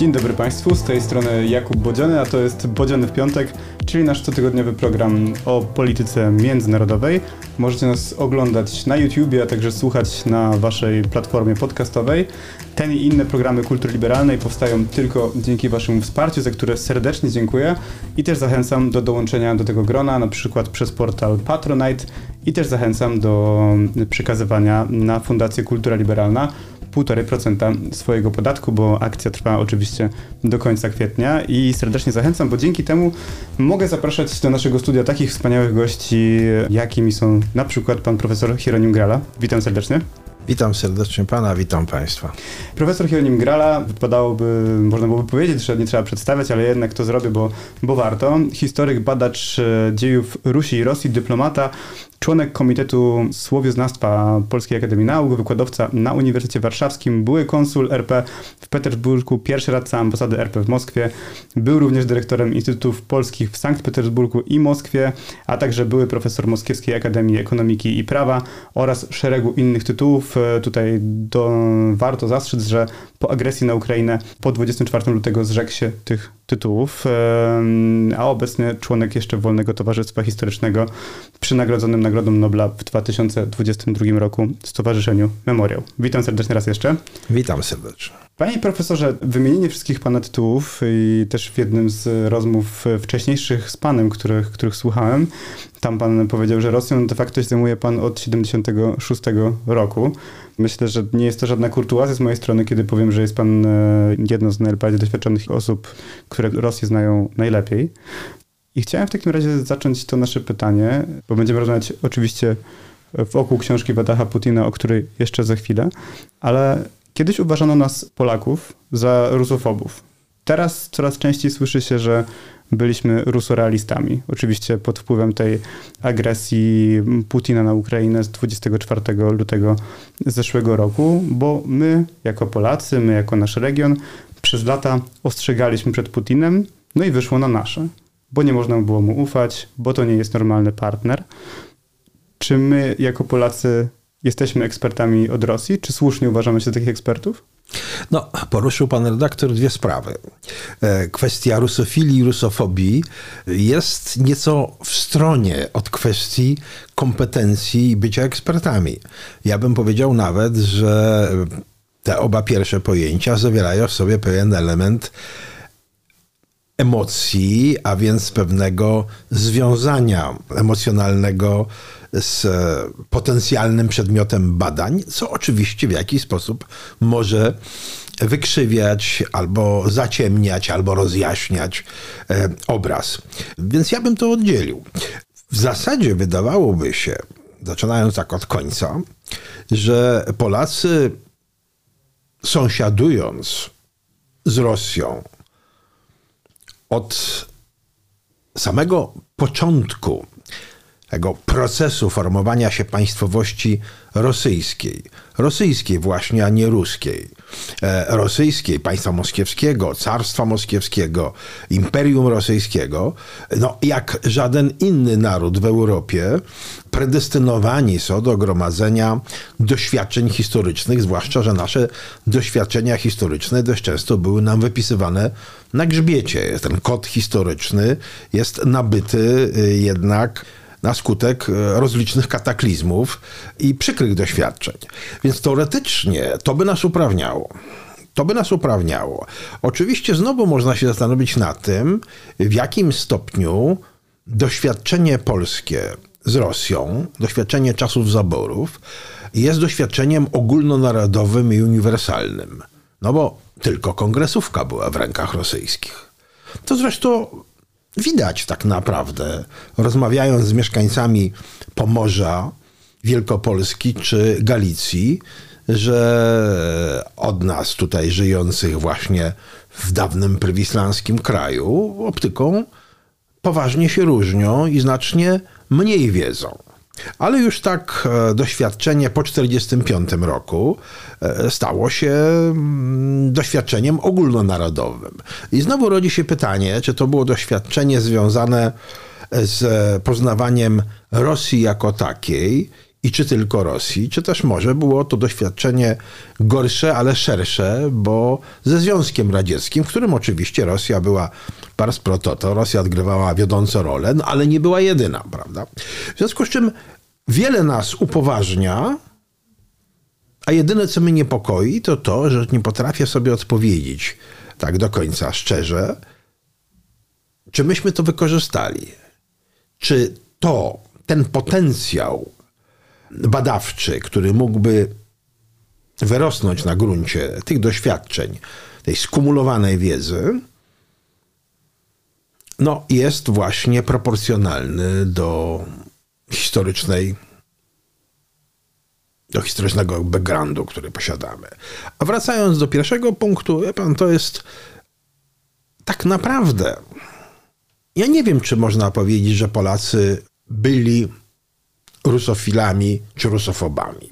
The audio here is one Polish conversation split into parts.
Dzień dobry Państwu, z tej strony Jakub Bodziany, a to jest Bodziany w piątek, czyli nasz cotygodniowy program o polityce międzynarodowej. Możecie nas oglądać na YouTubie, a także słuchać na Waszej platformie podcastowej. Ten i inne programy kultury liberalnej powstają tylko dzięki Waszemu wsparciu, za które serdecznie dziękuję i też zachęcam do dołączenia do tego grona, na przykład przez portal Patronite i też zachęcam do przekazywania na Fundację Kultura Liberalna 1,5% swojego podatku, bo akcja trwa oczywiście do końca kwietnia i serdecznie zachęcam, bo dzięki temu mogę zapraszać do naszego studia takich wspaniałych gości, jakimi są na przykład pan profesor Hieronim Grala. Witam serdecznie. Witam serdecznie pana, witam państwa. Profesor Hieronim Grala, wypadałoby, można byłoby powiedzieć, że nie trzeba przedstawiać, ale jednak to zrobię, bo, bo warto. Historyk, badacz e, dziejów Rusi i Rosji, dyplomata, członek Komitetu Słowioznawstwa Polskiej Akademii Nauk, wykładowca na Uniwersytecie Warszawskim, były konsul RP w Petersburgu, pierwszy radca ambasady RP w Moskwie, był również dyrektorem Instytutów Polskich w Sankt Petersburgu i Moskwie, a także były profesor Moskiewskiej Akademii Ekonomiki i Prawa oraz szeregu innych tytułów. Tutaj do, warto zastrzec, że po agresji na Ukrainę po 24 lutego zrzekł się tych tytułów, a obecnie członek jeszcze Wolnego Towarzystwa Historycznego przy nagrodzonym Nagrodą Nobla w 2022 roku Stowarzyszeniu Memoriał. Witam serdecznie raz jeszcze. Witam serdecznie. Panie profesorze, wymienienie wszystkich pana tytułów i też w jednym z rozmów wcześniejszych z panem, których, których słuchałem, tam pan powiedział, że Rosją de facto zajmuje pan od 76 roku. Myślę, że nie jest to żadna kurtuazja z mojej strony, kiedy powiem, że jest pan e, jedną z najbardziej doświadczonych osób, które Rosję znają najlepiej. I chciałem w takim razie zacząć to nasze pytanie, bo będziemy rozmawiać oczywiście wokół książki Wadaha Putina, o której jeszcze za chwilę, ale kiedyś uważano nas, Polaków, za rusofobów. Teraz coraz częściej słyszy się, że byliśmy rusorealistami. Oczywiście pod wpływem tej agresji Putina na Ukrainę z 24 lutego zeszłego roku, bo my jako Polacy, my jako nasz region przez lata ostrzegaliśmy przed Putinem, no i wyszło na nasze, bo nie można było mu ufać, bo to nie jest normalny partner. Czy my jako Polacy jesteśmy ekspertami od Rosji? Czy słusznie uważamy się za takich ekspertów? No, poruszył pan redaktor dwie sprawy. E, kwestia rusofilii i rusofobii jest nieco w stronie od kwestii kompetencji i bycia ekspertami. Ja bym powiedział nawet, że te oba pierwsze pojęcia zawierają w sobie pewien element emocji, a więc pewnego związania emocjonalnego z potencjalnym przedmiotem badań, co oczywiście w jakiś sposób może wykrzywiać, albo zaciemniać, albo rozjaśniać e, obraz. Więc ja bym to oddzielił. W zasadzie wydawałoby się, zaczynając tak od końca, że Polacy sąsiadując z Rosją od samego początku tego procesu formowania się państwowości rosyjskiej. Rosyjskiej właśnie, a nie ruskiej. E, rosyjskiej, państwa moskiewskiego, carstwa moskiewskiego, imperium rosyjskiego, no jak żaden inny naród w Europie, predestynowani są do gromadzenia doświadczeń historycznych, zwłaszcza, że nasze doświadczenia historyczne dość często były nam wypisywane na grzbiecie. Ten kod historyczny jest nabyty y, jednak na skutek e, rozlicznych kataklizmów i przykrych doświadczeń. Więc teoretycznie to by nas uprawniało. To by nas uprawniało. Oczywiście znowu można się zastanowić nad tym, w jakim stopniu doświadczenie polskie z Rosją, doświadczenie czasów zaborów, jest doświadczeniem ogólnonarodowym i uniwersalnym. No bo tylko kongresówka była w rękach rosyjskich. To zresztą widać tak naprawdę, rozmawiając z mieszkańcami Pomorza, Wielkopolski czy Galicji, że od nas tutaj żyjących właśnie w dawnym prywislanskim kraju optyką poważnie się różnią i znacznie mniej wiedzą. Ale już tak e, doświadczenie po 1945 roku e, stało się mm, doświadczeniem ogólnonarodowym. I znowu rodzi się pytanie, czy to było doświadczenie związane z poznawaniem Rosji jako takiej i czy tylko Rosji, czy też może było to doświadczenie gorsze, ale szersze, bo ze Związkiem Radzieckim, w którym oczywiście Rosja była pars pro toto, Rosja odgrywała wiodącą rolę, no ale nie była jedyna, prawda? W związku z czym wiele nas upoważnia, a jedyne, co mnie niepokoi, to to, że nie potrafię sobie odpowiedzieć tak do końca szczerze, czy myśmy to wykorzystali. Czy to, ten potencjał badawczy, który mógłby wyrosnąć na gruncie tych doświadczeń, tej skumulowanej wiedzy, no, jest właśnie proporcjonalny do historycznej, do historycznego backgroundu, który posiadamy. A wracając do pierwszego punktu, wie pan, to jest tak naprawdę. Ja nie wiem, czy można powiedzieć, że Polacy byli rusofilami czy rusofobami.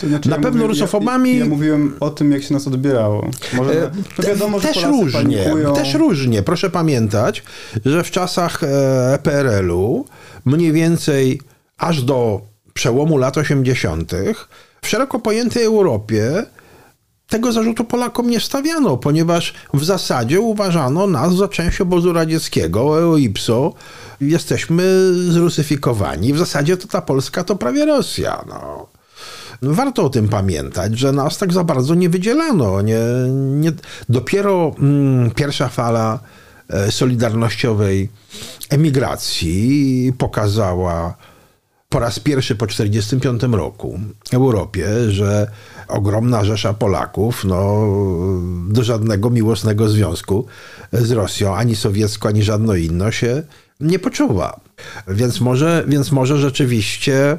To znaczy, Na ja pewno mówię- rusofobami- Ja, ja mówiłem o tym, jak się nas odbierało. Może, E, no wiadomo, że też Polacy różnie, panikują. też różnie. Proszę pamiętać, że w czasach e, PRL-u mniej więcej aż do przełomu lat 80. w szeroko pojętej Europie tego zarzutu Polakom nie stawiano, ponieważ w zasadzie uważano nas za część obozu radzieckiego, EOIPSO. Jesteśmy zrusyfikowani. W zasadzie to ta Polska to prawie Rosja. No. Warto o tym pamiętać, że nas tak za bardzo nie wydzielano. Nie, nie, dopiero mm, pierwsza fala e, solidarnościowej emigracji pokazała po raz pierwszy po 1945 roku Europie, że ogromna rzesza Polaków no, do żadnego miłosnego związku z Rosją, ani sowiecką, ani żadną inną się nie poczuwa. Więc może, więc może rzeczywiście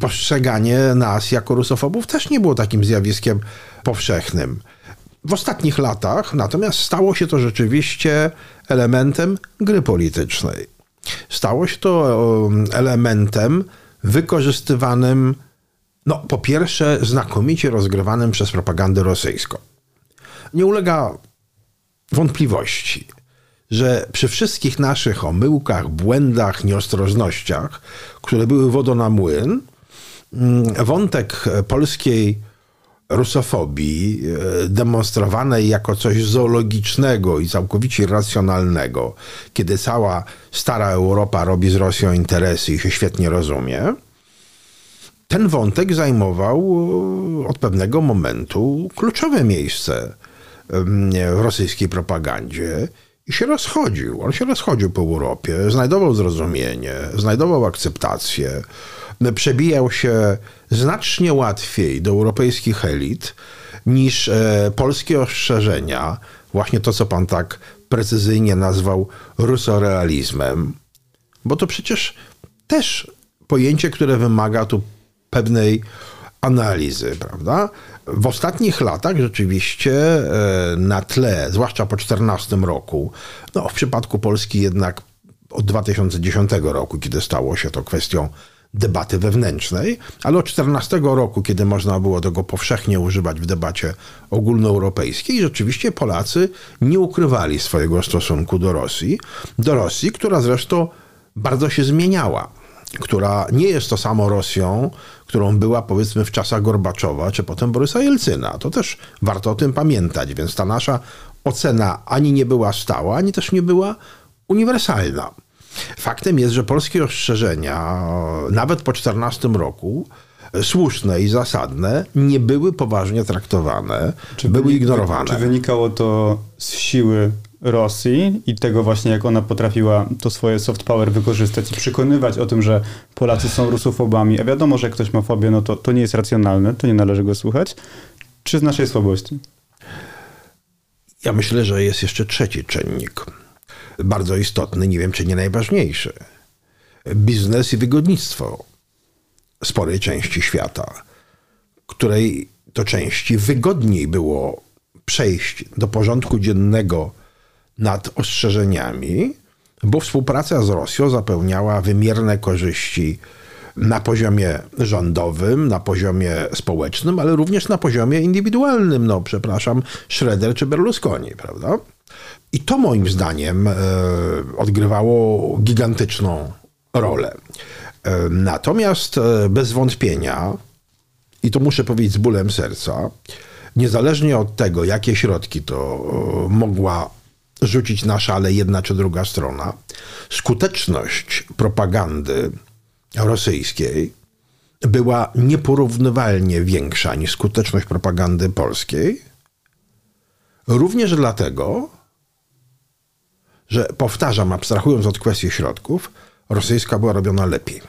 postrzeganie nas jako rusofobów też nie było takim zjawiskiem powszechnym. W ostatnich latach natomiast stało się to rzeczywiście elementem gry politycznej. Stało się to elementem wykorzystywanym, no po pierwsze, znakomicie rozgrywanym przez propagandę rosyjską. Nie ulega wątpliwości, że przy wszystkich naszych omyłkach, błędach, nieostrożnościach, które były wodą na młyn, mm, wątek polskiej rusofobii e, demonstrowanej jako coś zoologicznego i całkowicie irracjonalnego, kiedy cała stara Europa robi z Rosją interesy i się świetnie rozumie, ten wątek zajmował e, od pewnego momentu kluczowe miejsce w rosyjskiej propagandzie i się rozchodził. On się rozchodził po Europie, znajdował zrozumienie, znajdował akceptację, przebijał się znacznie łatwiej do europejskich elit niż e, polskie ostrzeżenia, właśnie to, co pan tak precyzyjnie nazwał rusorealizmem, bo to przecież też pojęcie, które wymaga tu pewnej analizy, prawda? W ostatnich latach rzeczywiście e, na tle, zwłaszcza po 14 roku, no w przypadku Polski jednak od 2010 roku, kiedy stało się to kwestią debaty wewnętrznej, ale od 14 roku, kiedy można było tego powszechnie używać w debacie ogólnoeuropejskiej, rzeczywiście Polacy nie ukrywali swojego stosunku do Rosji, do Rosji, która zresztą bardzo się zmieniała która nie jest to samo Rosją, którą była powiedzmy w czasach Gorbaczowa, czy potem Borysa Jelcyna. To też warto o tym pamiętać, więc ta nasza ocena ani nie była stała, ani też nie była uniwersalna. Faktem jest, że polskie ostrzeżenia, nawet po 14 roku, słuszne i zasadne, nie były poważnie traktowane, były wynik- ignorowane. Czy wynikało to z siły Rosji i tego właśnie, jak ona potrafiła to swoje soft power wykorzystać i przekonywać o tym, że Polacy są rusofobami, a wiadomo, że jak ktoś ma fobię, no to, to nie jest racjonalne, to nie należy go słuchać, czy z naszej słabości? Ja myślę, że jest jeszcze trzeci czynnik. Bardzo istotny, nie wiem czy nie najważniejszy. Biznes i wygodnictwo sporej części świata, której to części wygodniej było przejść do porządku dziennego nad ostrzeżeniami, bo współpraca z Rosją zapewniała wymierne korzyści na poziomie rządowym, na poziomie społecznym, ale również na poziomie indywidualnym. No, przepraszam, Schroeder czy Berlusconi, prawda? I to moim zdaniem e, odgrywało gigantyczną rolę. Natomiast bez wątpienia, i to muszę powiedzieć z bólem serca, niezależnie od tego, jakie środki to mogła rzucić na szale jedna czy druga strona, skuteczność propagandy rosyjskiej była nieporównywalnie większa niż skuteczność propagandy polskiej, również dlatego, że powtarzam, abstrahując od kwestii środków, rosyjska była robiona lepiej.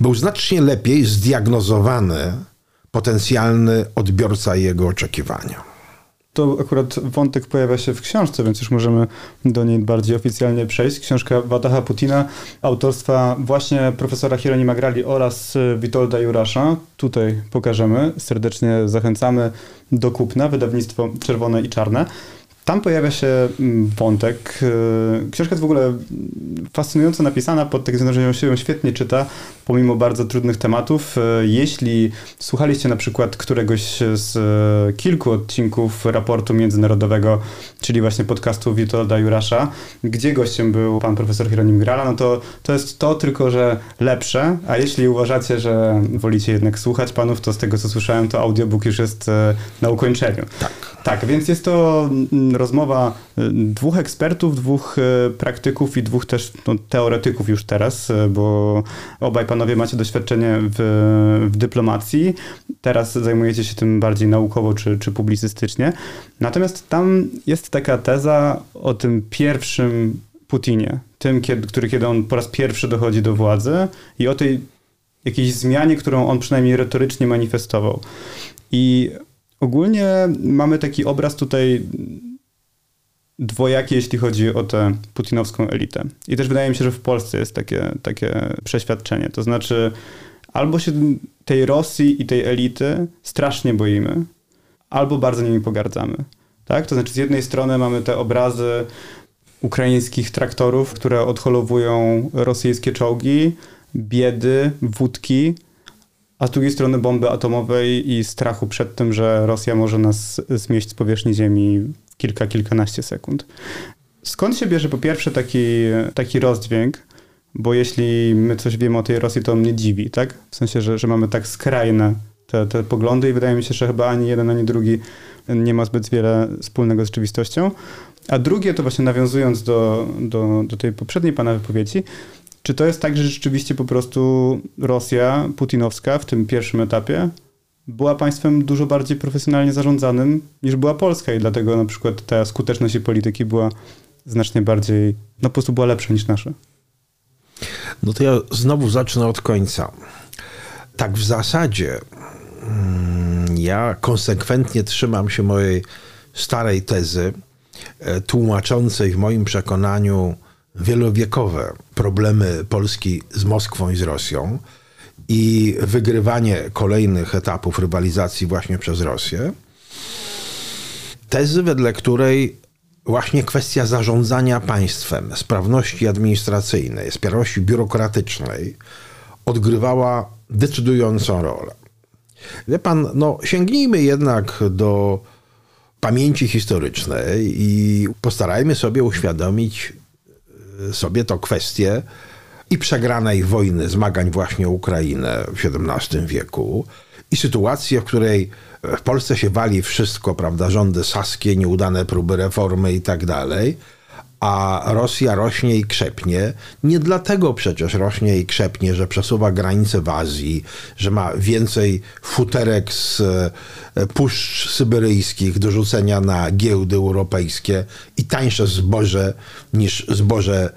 Był znacznie lepiej zdiagnozowany potencjalny odbiorca jego oczekiwania. To akurat wątek pojawia się w książce, więc już możemy do niej bardziej oficjalnie przejść. Książka Wataha Putina autorstwa właśnie profesora Hieronima Grali oraz Witolda Jurasza. Tutaj pokażemy. Serdecznie zachęcamy do kupna. Wydawnictwo Czerwone i Czarne. Tam pojawia się mm, wątek. Y, książka jest w ogóle fascynująco napisana, pod takim względem się ją świetnie czyta, pomimo bardzo trudnych tematów. Y, jeśli słuchaliście na przykład któregoś z y, kilku odcinków raportu międzynarodowego, czyli właśnie podcastu Witolda Jurasza, gdzie gościem był pan profesor Hieronim Grala, no to to jest to tylko, że lepsze, a jeśli uważacie, że wolicie jednak słuchać panów, to z tego co słyszałem, to audiobook już jest na ukończeniu. Tak. Tak, więc jest to mm, rozmowa y, dwóch ekspertów, dwóch y, praktyków i dwóch też no, teoretyków już teraz, y, bo obaj panowie macie doświadczenie w, w dyplomacji. Teraz zajmujecie się tym bardziej naukowo czy, czy publicystycznie. Natomiast tam jest taka teza o tym pierwszym Putinie, tym, kiedy, który kiedy on po raz pierwszy dochodzi do władzy i o tej jakiejś zmianie, którą on przynajmniej retorycznie manifestował. I Ogólnie mamy taki obraz tutaj dwojaki, jeśli chodzi o tę putinowską elitę. I też wydaje mi się, że w Polsce jest takie, takie przeświadczenie. To znaczy, albo się tej Rosji i tej elity strasznie boimy, albo bardzo nimi pogardzamy. Tak? To znaczy, z jednej strony mamy te obrazy ukraińskich traktorów, które odholowują rosyjskie czołgi, biedy, wódki, a z drugiej strony bomby atomowej i strachu przed tym, że Rosja może nas zmieść z powierzchni Ziemi w kilka, kilkanaście sekund. Skąd się bierze po pierwsze taki, taki rozdźwięk? Bo jeśli my coś wiemy o tej Rosji, to mnie dziwi, tak? W sensie, że, że mamy tak skrajne te, te poglądy i wydaje mi się, że chyba ani jeden, ani drugi nie ma zbyt wiele wspólnego z rzeczywistością. A drugie, to właśnie nawiązując do, do, do tej poprzedniej pana wypowiedzi, czy to jest tak, że rzeczywiście po prostu Rosja putinowska w tym pierwszym etapie była państwem dużo bardziej profesjonalnie zarządzanym niż była Polska i dlatego na przykład ta skuteczność jej polityki była znacznie bardziej, no po prostu była lepsza niż nasza? No to ja znowu zacznę od końca. Tak w zasadzie mm, ja konsekwentnie trzymam się mojej starej tezy, e, tłumaczącej w moim przekonaniu wielowiekowe problemy Polski z Moskwą i z Rosją i wygrywanie kolejnych etapów rywalizacji właśnie przez Rosję. Tezy, wedle której właśnie kwestia zarządzania państwem, sprawności administracyjnej, sprawności biurokratycznej odgrywała decydującą rolę. Wie pan, no sięgnijmy jednak do pamięci historycznej i postarajmy sobie uświadomić sobie to kwestię i przegranej wojny, zmagań właśnie Ukrainę w XVII wieku i sytuację, w której w Polsce się wali wszystko, prawda, rządy saskie, nieudane próby reformy i tak dalej, a Rosja rośnie i krzepnie. Nie dlatego przecież rośnie i krzepnie, że przesuwa granice w Azji, że ma więcej futerek z e, puszcz syberyjskich do rzucenia na giełdy europejskie i tańsze zboże niż zboże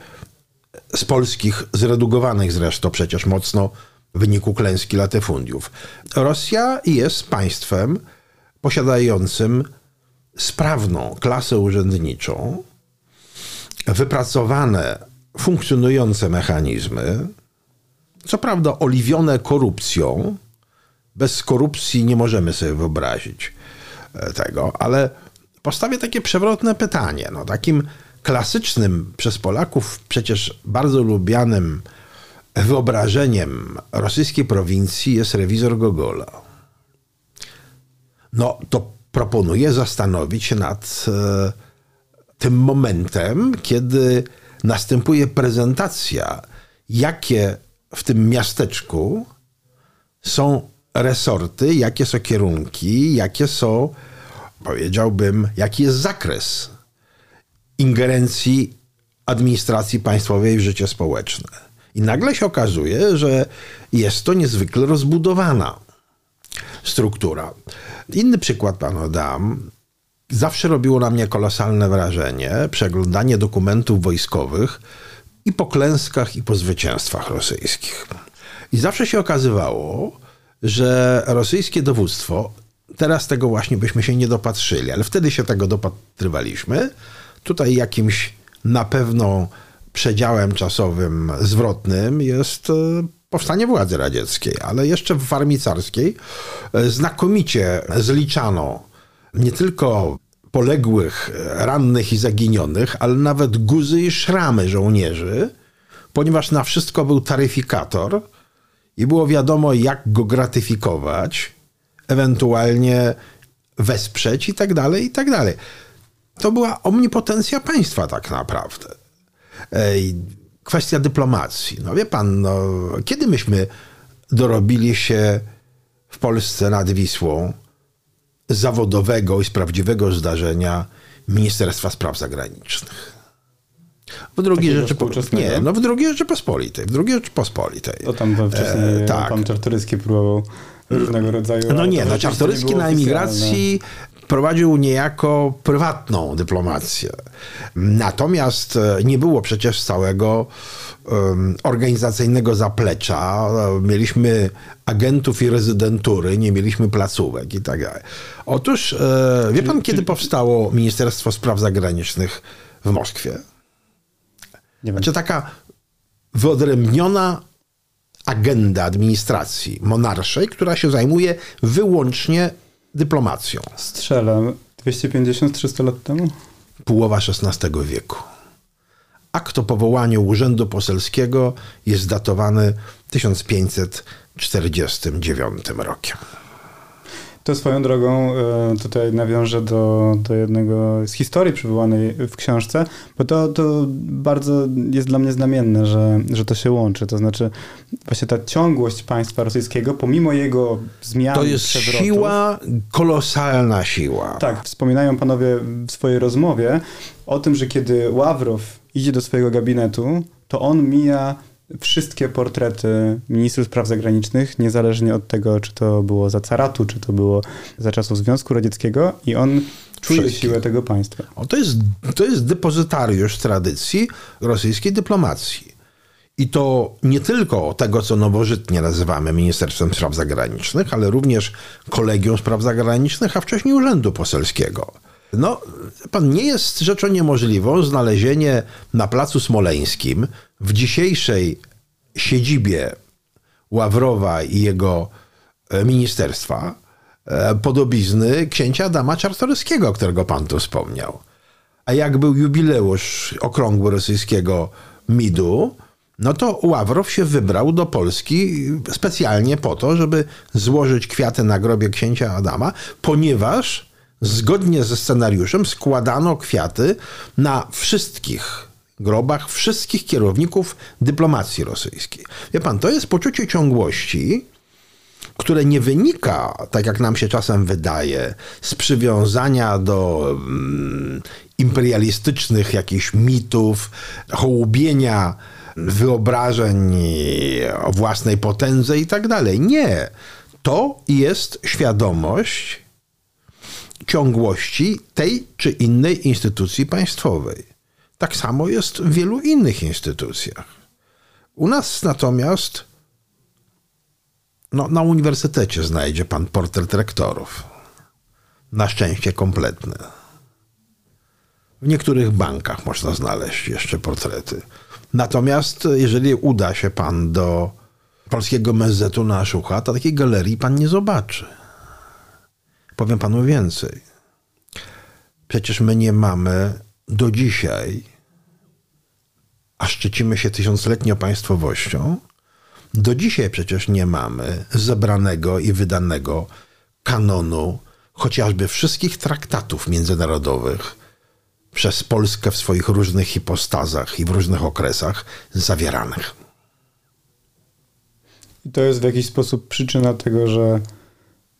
z polskich, zredukowanych zresztą przecież mocno w wyniku klęski latyfundiów. Rosja jest państwem posiadającym sprawną klasę urzędniczą, wypracowane, funkcjonujące mechanizmy, co prawda oliwione korupcją, bez korupcji nie możemy sobie wyobrazić e, tego, ale postawię takie przewrotne pytanie. No, takim klasycznym przez Polaków przecież bardzo lubianym wyobrażeniem rosyjskiej prowincji jest rewizor Gogola. No to proponuję zastanowić się nad e, tym momentem, kiedy następuje prezentacja jakie w tym miasteczku są resorty, jakie są kierunki, jakie są, powiedziałbym, jaki jest zakres ingerencji administracji państwowej w życie społeczne. I nagle się okazuje, że jest to niezwykle rozbudowana struktura. Inny przykład panu dam. Zawsze robiło na mnie kolosalne wrażenie przeglądanie dokumentów wojskowych i po klęskach, i po zwycięstwach rosyjskich. I zawsze się okazywało, że rosyjskie dowództwo, teraz tego właśnie byśmy się nie dopatrzyli, ale wtedy się tego dopatrywaliśmy. Tutaj jakimś na pewno przedziałem czasowym zwrotnym jest e, powstanie władzy radzieckiej, ale jeszcze w armii carskiej e, znakomicie zliczano nie tylko poległych, rannych i zaginionych, ale nawet guzy i szramy żołnierzy, ponieważ na wszystko był taryfikator i było wiadomo, jak go gratyfikować, ewentualnie wesprzeć i tak dalej, i tak dalej. To była omnipotencja państwa tak naprawdę. Kwestia dyplomacji. No wie pan, no, kiedy myśmy dorobili się w Polsce nad Wisłą zawodowego i z prawdziwego zdarzenia Ministerstwa Spraw Zagranicznych? W drugiej Rzeczypospolitej. Nie, no w drugiej Rzeczypospolitej. W drugiej Rzeczypospolitej. To tam wcześniej e, tak. pan Czartoryski próbował różnego rodzaju... No nie, no Czartoryski na emigracji prowadził niejako prywatną dyplomację. Natomiast e, nie było przecież całego organizacyjnego zaplecza. Mieliśmy agentów i rezydentury, nie mieliśmy placówek i tak dalej. Otóż, e, wie pan, kiedy powstało Ministerstwo Spraw Zagranicznych w Moskwie? Nie znaczy taka wyodrębniona agenda administracji monarszej, która się zajmuje wyłącznie dyplomacją. Strzelam. 250-300 lat temu? Połowa XVI wieku. Akt o powołaniu Urzędu Poselskiego jest datowany 1549 rokiem. To swoją drogą e, tutaj nawiążę do, do jednego z historii przywołanej w książce, bo to, to bardzo jest dla mnie znamienne, że, że to się łączy. To znaczy właśnie ta ciągłość państwa rosyjskiego, pomimo jego zmian, To jest siła, kolosalna siła. Tak, wspominają panowie w swojej rozmowie o tym, że kiedy Ławrow idzie do swojego gabinetu, to on mija wszystkie portrety ministrów spraw zagranicznych, niezależnie od tego, czy to było za caratu, czy to było za czasów Związku Radzieckiego i on czuje Wszystkie. siłę tego państwa. O, to, jest, to jest depozytariusz tradycji rosyjskiej dyplomacji. I to nie tylko tego, co nowożytnie nazywamy Ministerstwem Spraw Zagranicznych, ale również Kolegium Spraw Zagranicznych, a wcześniej Urzędu Poselskiego. No, pan nie jest rzeczą niemożliwą znalezienie na Placu Smoleńskim w dzisiejszej siedzibie Ławrowa i jego e, ministerstwa e, podobizny księcia Adama Czartoryskiego, którego pan tu wspomniał. A jak był jubileusz okrągły rosyjskiego MIDu, no to Ławrow się wybrał do Polski specjalnie po to, żeby złożyć kwiaty na grobie księcia Adama, ponieważ zgodnie ze scenariuszem składano kwiaty na wszystkich grobach wszystkich kierowników dyplomacji rosyjskiej. Wie pan, to jest poczucie ciągłości, które nie wynika, tak jak nam się czasem wydaje, z przywiązania do mm, imperialistycznych jakichś mitów, hołubienia wyobrażeń o własnej potędze i tak dalej. Nie. To jest świadomość ciągłości tej czy innej instytucji państwowej. Tak samo jest w wielu innych instytucjach. U nas natomiast no, na uniwersytecie znajdzie pan portret rektorów. Na szczęście kompletny. W niektórych bankach można znaleźć jeszcze portrety. Natomiast jeżeli uda się pan do polskiego MSZ-u na Szucha, to takiej galerii pan nie zobaczy. Powiem panu więcej. Przecież my nie mamy do dzisiaj, a szczycimy się tysiącletnią państwowością, do dzisiaj przecież nie mamy zebranego i wydanego kanonu chociażby wszystkich traktatów międzynarodowych przez Polskę w swoich różnych hipostazach i w różnych okresach zawieranych. I to jest w jakiś sposób przyczyna tego, że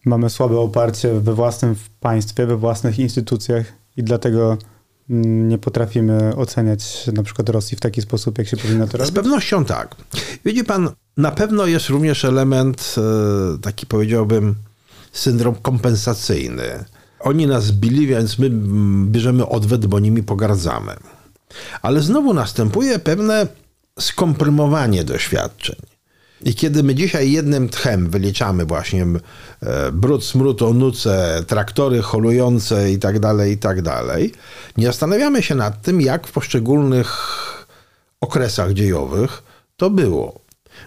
mamy słabe oparcie we własnym państwie, we własnych instytucjach i dlatego nie potrafimy oceniać na przykład Rosji w taki sposób, jak się powinno to robić? Z pewnością tak. Widzi pan, na pewno jest również element e, taki powiedziałbym syndrom kompensacyjny. Oni nas bili, więc my bierzemy odwet, bo nimi pogardzamy. Ale znowu następuje pewne skomprimowanie doświadczeń. I kiedy my dzisiaj jednym tchem wyliczamy właśnie brud, smród, onuce, traktory holujące tak tak dalej, nie zastanawiamy się nad tym, jak w poszczególnych okresach dziejowych to było.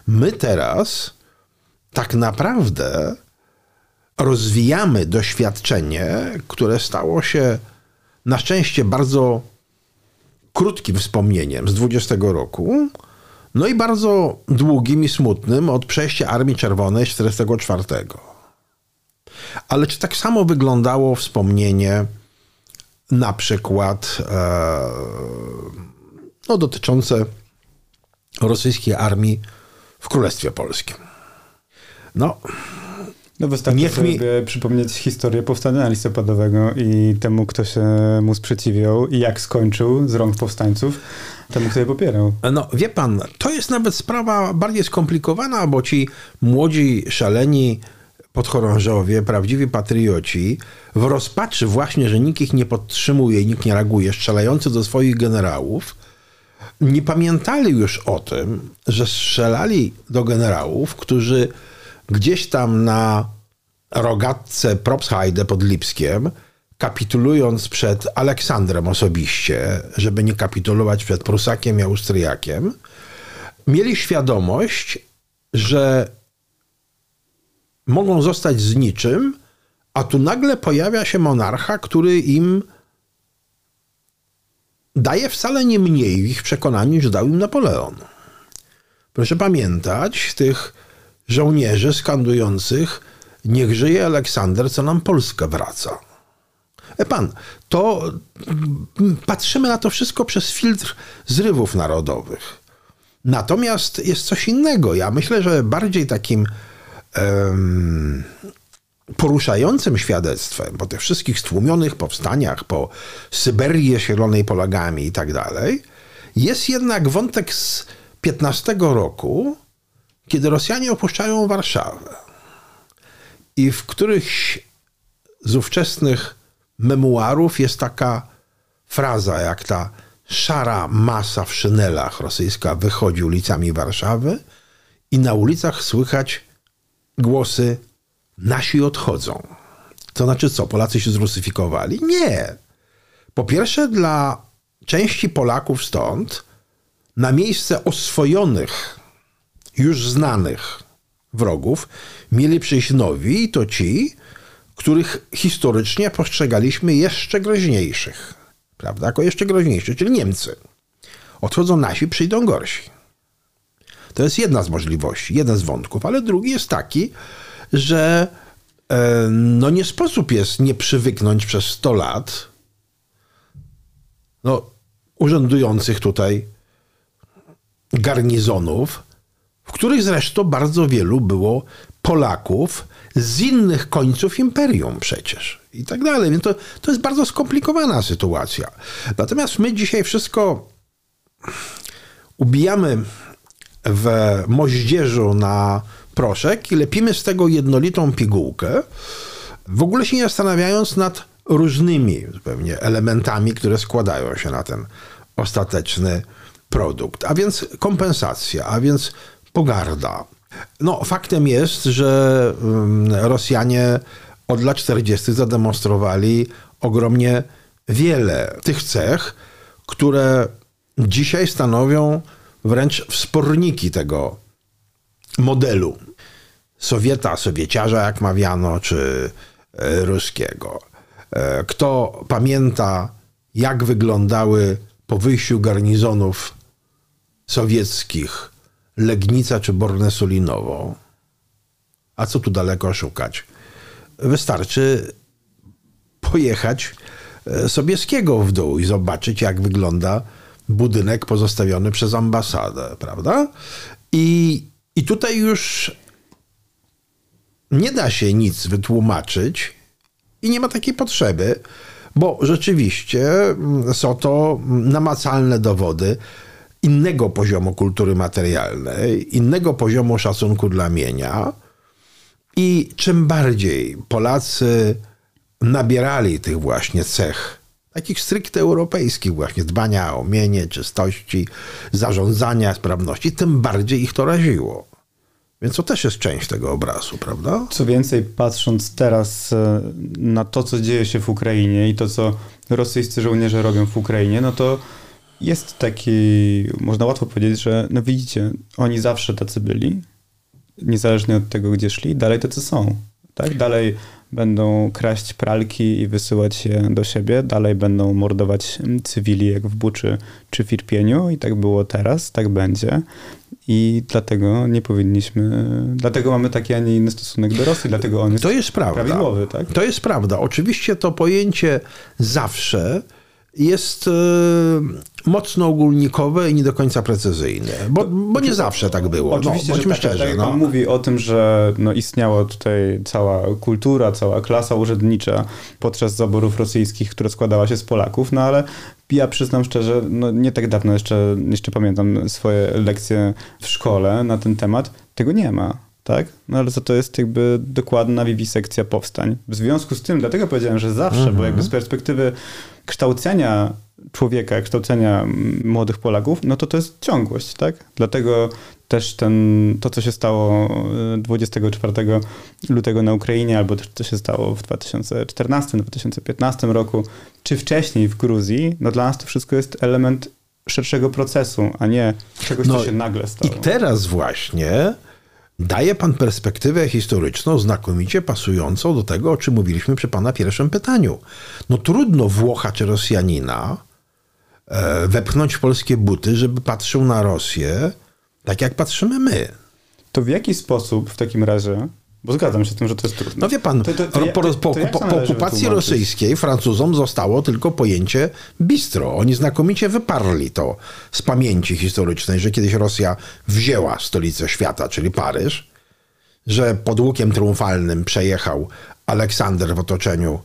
My teraz tak naprawdę rozwijamy doświadczenie, które stało się na szczęście bardzo krótkim wspomnieniem z 20 roku, no i bardzo długim i smutnym od przejścia Armii Czerwonej 44. Ale czy tak samo wyglądało wspomnienie na przykład e, no, dotyczące rosyjskiej armii w Królestwie Polskim? No, no wystarczy Niech sobie mi... przypomnieć historię powstania listopadowego i temu, kto się mu sprzeciwiał i jak skończył z rąk powstańców, temu, kto je popierał. No wie pan, to jest nawet sprawa bardziej skomplikowana, bo ci młodzi, szaleni podchorążowie, prawdziwi patrioci, w rozpaczy właśnie, że nikt ich nie podtrzymuje, nikt nie reaguje, strzelający do swoich generałów, nie pamiętali już o tym, że strzelali do generałów, którzy gdzieś tam na rogatce Propsheide pod Lipskiem, kapitulując przed Aleksandrem osobiście, żeby nie kapitulować przed Prusakiem i Austriakiem, mieli świadomość, że mogą zostać z niczym, a tu nagle pojawia się monarcha, który im daje wcale nie mniej w ich przekonaniu, niż dał im Napoleon. Proszę pamiętać, tych żołnierzy skandujących niech żyje Aleksander, co nam Polska wraca. E pan, to patrzymy na to wszystko przez filtr zrywów narodowych. Natomiast jest coś innego. Ja myślę, że bardziej takim poruszającym świadectwem po tych wszystkich stłumionych powstaniach, po Syberii zielonej polagami i tak dalej, jest jednak wątek z 15 roku, kiedy Rosjanie opuszczają Warszawę i w którychś z ówczesnych memuarów jest taka fraza, jak ta szara masa w szynelach rosyjska wychodzi ulicami Warszawy i na ulicach słychać głosy nasi odchodzą. To znaczy co, Polacy się zrusyfikowali? Nie. Po pierwsze dla części Polaków stąd na miejsce oswojonych już znanych wrogów mieli przyjść nowi to ci, których historycznie postrzegaliśmy jeszcze groźniejszych. Prawda? Jako jeszcze groźniejszych, czyli Niemcy. Odchodzą nasi, przyjdą gorsi. To jest jedna z możliwości, jeden z wątków, ale drugi jest taki, że e, no nie sposób jest nie przywyknąć przez 100 lat no, urzędujących tutaj garnizonów, w których zresztą bardzo wielu było Polaków z innych końców imperium przecież i tak dalej. Więc to, to jest bardzo skomplikowana sytuacja. Natomiast my dzisiaj wszystko ubijamy w moździerzu na proszek i lepimy z tego jednolitą pigułkę, w ogóle się nie zastanawiając nad różnymi zupełnie elementami, które składają się na ten ostateczny produkt. A więc kompensacja, a więc pogarda. No, faktem jest, że mm, Rosjanie od lat 40. zademonstrowali ogromnie wiele tych cech, które dzisiaj stanowią wręcz wsporniki tego modelu Sowieta, Sowieciarza, jak mawiano, czy e, ruskiego. E, kto pamięta, jak wyglądały po wyjściu garnizonów sowieckich Legnica czy Bornesulinowo. A co tu daleko szukać? Wystarczy pojechać e, Sobieskiego w dół i zobaczyć, jak wygląda budynek pozostawiony przez ambasadę, prawda? I, i tutaj już nie da się nic wytłumaczyć i nie ma takiej potrzeby, bo rzeczywiście mm, są to namacalne dowody innego poziomu kultury materialnej, innego poziomu szacunku dla mienia. I czym bardziej Polacy nabierali tych właśnie cech, takich stricte europejskich właśnie, dbania o mienie, czystości, zarządzania, sprawności, tym bardziej ich to raziło. Więc to też jest część tego obrazu, prawda? Co więcej, patrząc teraz e, na to, co dzieje się w Ukrainie i to, co rosyjscy żołnierze robią w Ukrainie, no to jest taki, można łatwo powiedzieć, że no widzicie, oni zawsze tacy byli, niezależnie od tego, gdzie szli, dalej tacy są. Tak? Dalej będą kraść pralki i wysyłać je do siebie, dalej będą mordować cywili jak w Buczy czy w Irpieniu i tak było teraz, tak będzie. I dlatego nie powinniśmy, dlatego mamy taki, a nie inny stosunek do Rosji, dlatego on jest, to jest prawda. prawidłowy. Tak? To jest prawda. Oczywiście to pojęcie zawsze jest e, mocno ogólnikowe i nie do końca precyzyjne, bo, bo nie zawsze tak było. No, Oczywiście, no, bądźmy że tak, szczerzy. Tak, no. Pan mówi o tym, że no, istniała tutaj cała kultura, cała klasa urzędnicza podczas zaborów rosyjskich, która składała się z Polaków, no ale ja przyznam szczerze, no, nie tak dawno jeszcze, jeszcze pamiętam swoje lekcje w szkole na ten temat. Tego nie ma tak? No ale za to jest jakby dokładna wiwisekcja powstań. W związku z tym, dlatego powiedziałem, że zawsze, mhm. bo jakby z perspektywy kształcenia człowieka, kształcenia młodych Polaków, no to to jest ciągłość, tak? Dlatego też ten, to, co się stało 24 e, lutego na Ukrainie, albo też to się stało w 2014-2015 roku, czy wcześniej w Gruzji, no dla nas to wszystko jest element szerszego procesu, a nie czegoś, no, co się nagle stało. I teraz właśnie daje pan perspektywę historyczną znakomicie pasującą do tego, o czym mówiliśmy przy pana pierwszym pytaniu. No trudno Włocha czy Rosjanina e, wepchnąć w polskie buty, żeby patrzył na Rosję tak, jak patrzymy my. To w jaki sposób w takim razie bo zgadzam się z tym, że to jest trudne. No wie pan, to, to, to, po, po, po, po okupacji rosyjskiej Francuzom zostało tylko pojęcie bistro. Oni znakomicie wyparli to z pamięci historycznej, że kiedyś Rosja wzięła stolicę świata, czyli Paryż, że pod łukiem triumfalnym przejechał Aleksander w otoczeniu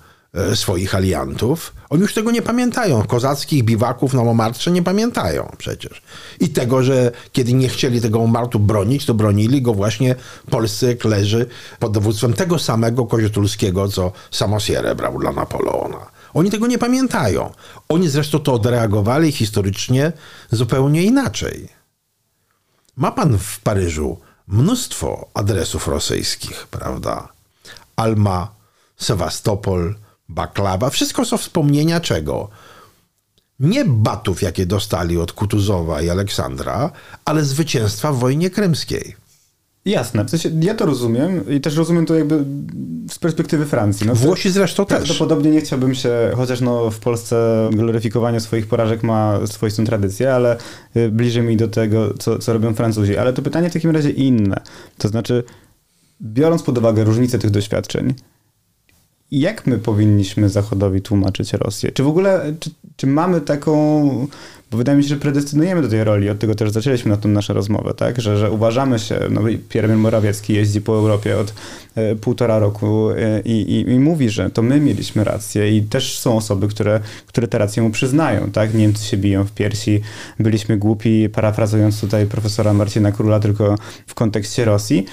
swoich aliantów. Oni już tego nie pamiętają. Kozackich biwaków na Montmartre nie pamiętają przecież. I tego, że kiedy nie chcieli tego Montmartu bronić, to bronili go właśnie polscy eklerzy pod dowództwem tego samego Koziotulskiego, co Samosierę brał dla Napoleona. Oni tego nie pamiętają. Oni zresztą to odreagowali historycznie zupełnie inaczej. Ma pan w Paryżu mnóstwo adresów rosyjskich, prawda? Alma, Sewastopol, baklawa, wszystko są wspomnienia czego? Nie batów, jakie dostali od Kutuzowa i Aleksandra, ale zwycięstwa w wojnie krymskiej. Jasne, w sensie ja to rozumiem i też rozumiem to jakby z perspektywy Francji. No, Włosi zresztą też. Prawdopodobnie nie chciałbym się, chociaż no w Polsce gloryfikowanie swoich porażek ma swoistą tradycję, ale y, bliżej mi do tego, co, co robią Francuzi. Ale to pytanie w takim razie inne. To znaczy, biorąc pod uwagę różnicę tych doświadczeń, jak my powinniśmy Zachodowi tłumaczyć Rosję? Czy w ogóle, czy, czy, mamy taką, bo wydaje mi się, że predestynujemy do tej roli, od tego też zaczęliśmy na tą naszą rozmowę, tak? Że, że uważamy się, no premier Morawiecki jeździ po Europie od e, półtora roku e, i, i, i, mówi, że to my mieliśmy rację i też są osoby, które, które te racje mu przyznają, tak? Niemcy się biją w piersi, byliśmy głupi, parafrazując tutaj profesora Marcina Króla tylko w kontekście Rosji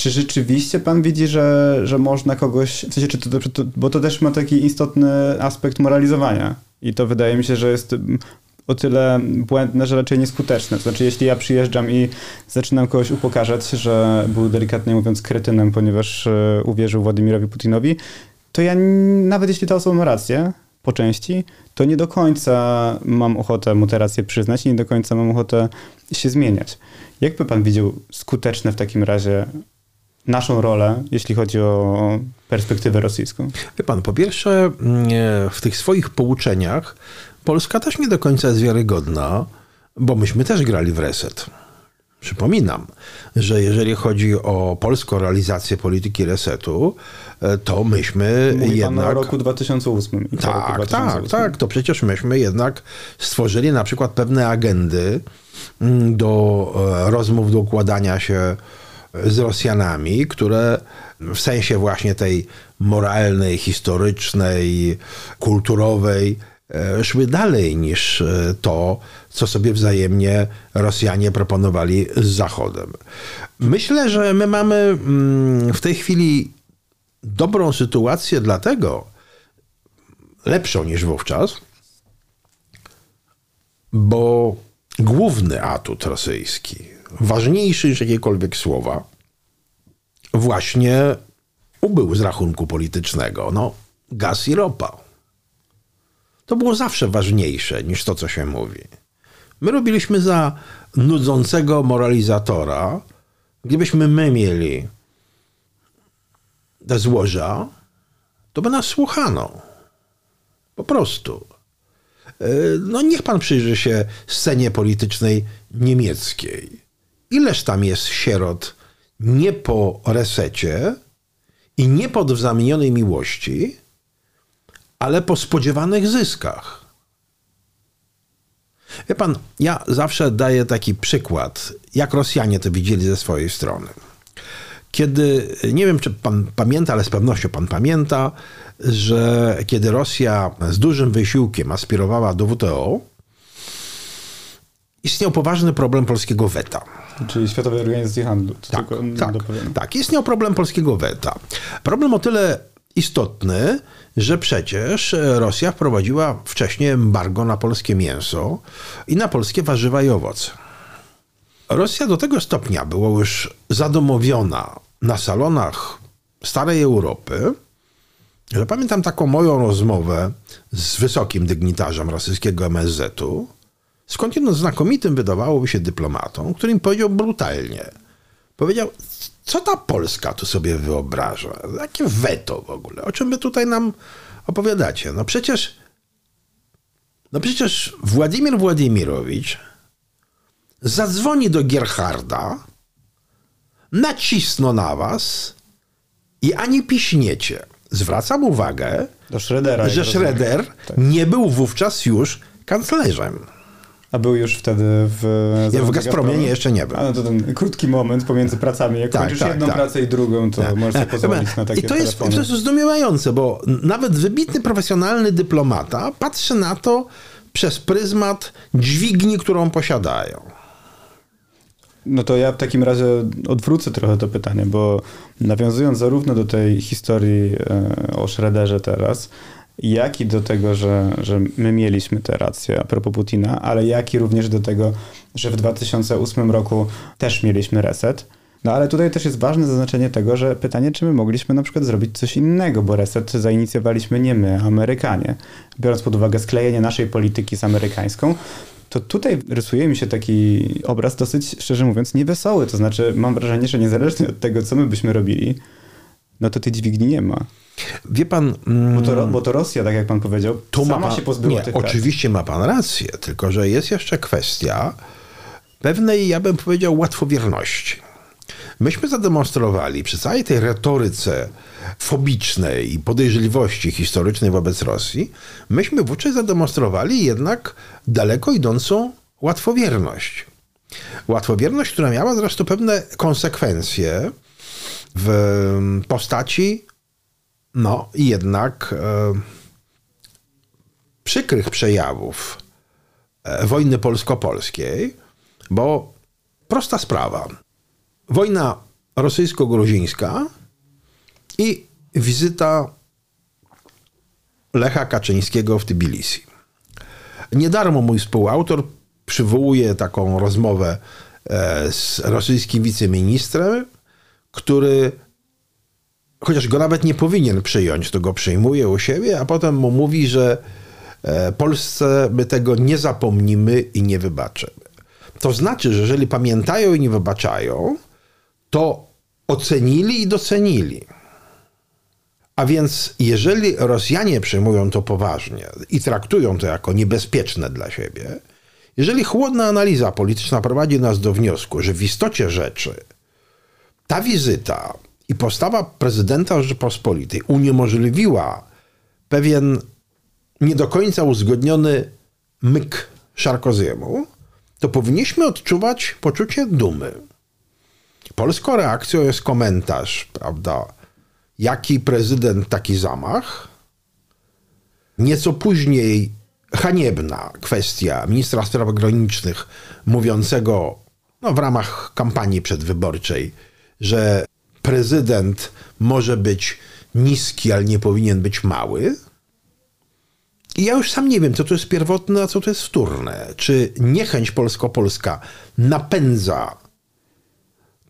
czy rzeczywiście pan widzi, że, że można kogoś, w sensie, czy to, to, bo to też ma taki istotny aspekt moralizowania i to wydaje mi się, że jest o tyle błędne, że raczej nieskuteczne. To znaczy, jeśli ja przyjeżdżam i zaczynam kogoś upokarzać, że był delikatnie mówiąc kretynem, ponieważ e, uwierzył Władimirowi Putinowi, to ja nawet jeśli ta osoba ma rację, po części, to nie do końca mam ochotę mu tę rację przyznać, nie do końca mam ochotę się zmieniać. Jak by pan widział skuteczne w takim razie naszą rolę, jeśli chodzi o perspektywę rosyjską? Wie pan, po pierwsze, mm, w tych swoich pouczeniach Polska też nie do końca jest wiarygodna, bo myśmy też grali w reset. Przypominam, że jeżeli chodzi o polską realizację polityki resetu, e, to myśmy Mówi jednak... Pan o roku 2008. Tak, roku 2008. tak, tak. To przecież myśmy jednak stworzyli na przykład pewne agendy mm, do e, rozmów, do układania się z Rosjanami, które w sensie właśnie tej moralnej, historycznej, kulturowej e, szły dalej niż e, to, co sobie wzajemnie Rosjanie proponowali z Zachodem. Myślę, że my mamy mm, w tej chwili dobrą sytuację, dlatego lepszą niż wówczas, bo główny atut rosyjski, ważniejszy niż jakiekolwiek słowa, właśnie ubył z rachunku politycznego. No, gaz i ropa. To było zawsze ważniejsze niż to, co się mówi. My robiliśmy za nudzącego moralizatora. Gdybyśmy my mieli te złoża, to by nas słuchano. Po prostu. E, no niech pan przyjrzy się scenie politycznej niemieckiej. Ileż tam jest sierot nie po resecie i nie pod wzamienionej miłości, ale po spodziewanych zyskach. Wie pan, ja zawsze daję taki przykład, jak Rosjanie to widzieli ze swojej strony. Kiedy, nie wiem czy pan pamięta, ale z pewnością pan pamięta, że kiedy Rosja z dużym wysiłkiem aspirowała do WTO, istniał poważny problem polskiego weta. Czyli Światowej Organizacji Handlu. Tak, tak, tak, istniał problem polskiego weta. Problem o tyle istotny, że przecież Rosja wprowadziła wcześniej embargo na polskie mięso i na polskie warzywa i owoce. Rosja do tego stopnia była już zadomowiona na salonach starej Europy, że pamiętam taką moją rozmowę z wysokim dygnitarzem rosyjskiego MSZ-u, skądinąd znakomitym wydawałoby się dyplomatą, który im powiedział brutalnie. Powiedział, co ta Polska tu sobie wyobraża? Jakie weto w ogóle? O czym wy tutaj nam opowiadacie? No przecież, no przecież Władimir Władimirowicz zadzwoni do Gerharda, nacisno na was i ani piśniecie. Zwracam uwagę, że Schroeder tak. nie był wówczas już kanclerzem. A był już wtedy w... Nie, w Gazpromie nie, jeszcze nie był. A no to ten krótki moment pomiędzy pracami. Jak tak, kończysz tak, jedną tak. pracę i drugą, to tak. możesz sobie pozwolić na takie I to jest po prostu zdumiewające, bo nawet wybitny profesjonalny dyplomata patrzy na to przez pryzmat dźwigni, którą posiadają. No to ja w takim razie odwrócę trochę to pytanie, bo nawiązując zarówno do tej historii e, o Schroederze teraz, jak i do tego, że, że my mieliśmy tę rację a propos Putina, ale jak i również do tego, że w 2008 roku też mieliśmy reset. No ale tutaj też jest ważne zaznaczenie tego, że pytanie, czy my mogliśmy na przykład zrobić coś innego, bo reset zainicjowaliśmy nie my, Amerykanie. Biorąc pod uwagę sklejenie naszej polityki z amerykańską, to tutaj rysuje mi się taki obraz dosyć, szczerze mówiąc, niewesoły. To znaczy, mam wrażenie, że niezależnie od tego, co my byśmy robili, no to tej dźwigni nie ma. Wie pan. bo, to, bo to Rosja, tak jak pan powiedział, to sama pan, się pozbyła nie, tych Oczywiście ma pan rację, tylko że jest jeszcze kwestia pewnej, ja bym powiedział, łatwowierności. Myśmy zademonstrowali przy całej tej retoryce fobicznej i podejrzliwości historycznej wobec Rosji, myśmy wówczas zademonstrowali jednak daleko idącą łatwowierność. Łatwowierność, która miała zresztą pewne konsekwencje w postaci no jednak e, przykrych przejawów e, wojny polsko-polskiej, bo prosta sprawa. Wojna rosyjsko-gruzińska i wizyta Lecha Kaczyńskiego w Tbilisi. Niedarmo mój współautor przywołuje taką rozmowę e, z rosyjskim wiceministrem, który chociaż go nawet nie powinien przyjąć, to go przyjmuje u siebie, a potem mu mówi, że e, Polsce my tego nie zapomnimy i nie wybaczymy. To znaczy, że jeżeli pamiętają i nie wybaczają, to ocenili i docenili. A więc, jeżeli Rosjanie przyjmują to poważnie i traktują to jako niebezpieczne dla siebie, jeżeli chłodna analiza polityczna prowadzi nas do wniosku, że w istocie rzeczy ta wizyta i postawa prezydenta Rzeczypospolitej uniemożliwiła pewien nie do końca uzgodniony myk Sarkoziemu, to powinniśmy odczuwać poczucie dumy. Polską reakcją jest komentarz, prawda? Jaki prezydent, taki zamach. Nieco później haniebna kwestia ministra spraw zagranicznych mówiącego no, w ramach kampanii przedwyborczej, że prezydent może być niski, ale nie powinien być mały. I ja już sam nie wiem, co to jest pierwotne, a co to jest wtórne. Czy niechęć polsko-polska napędza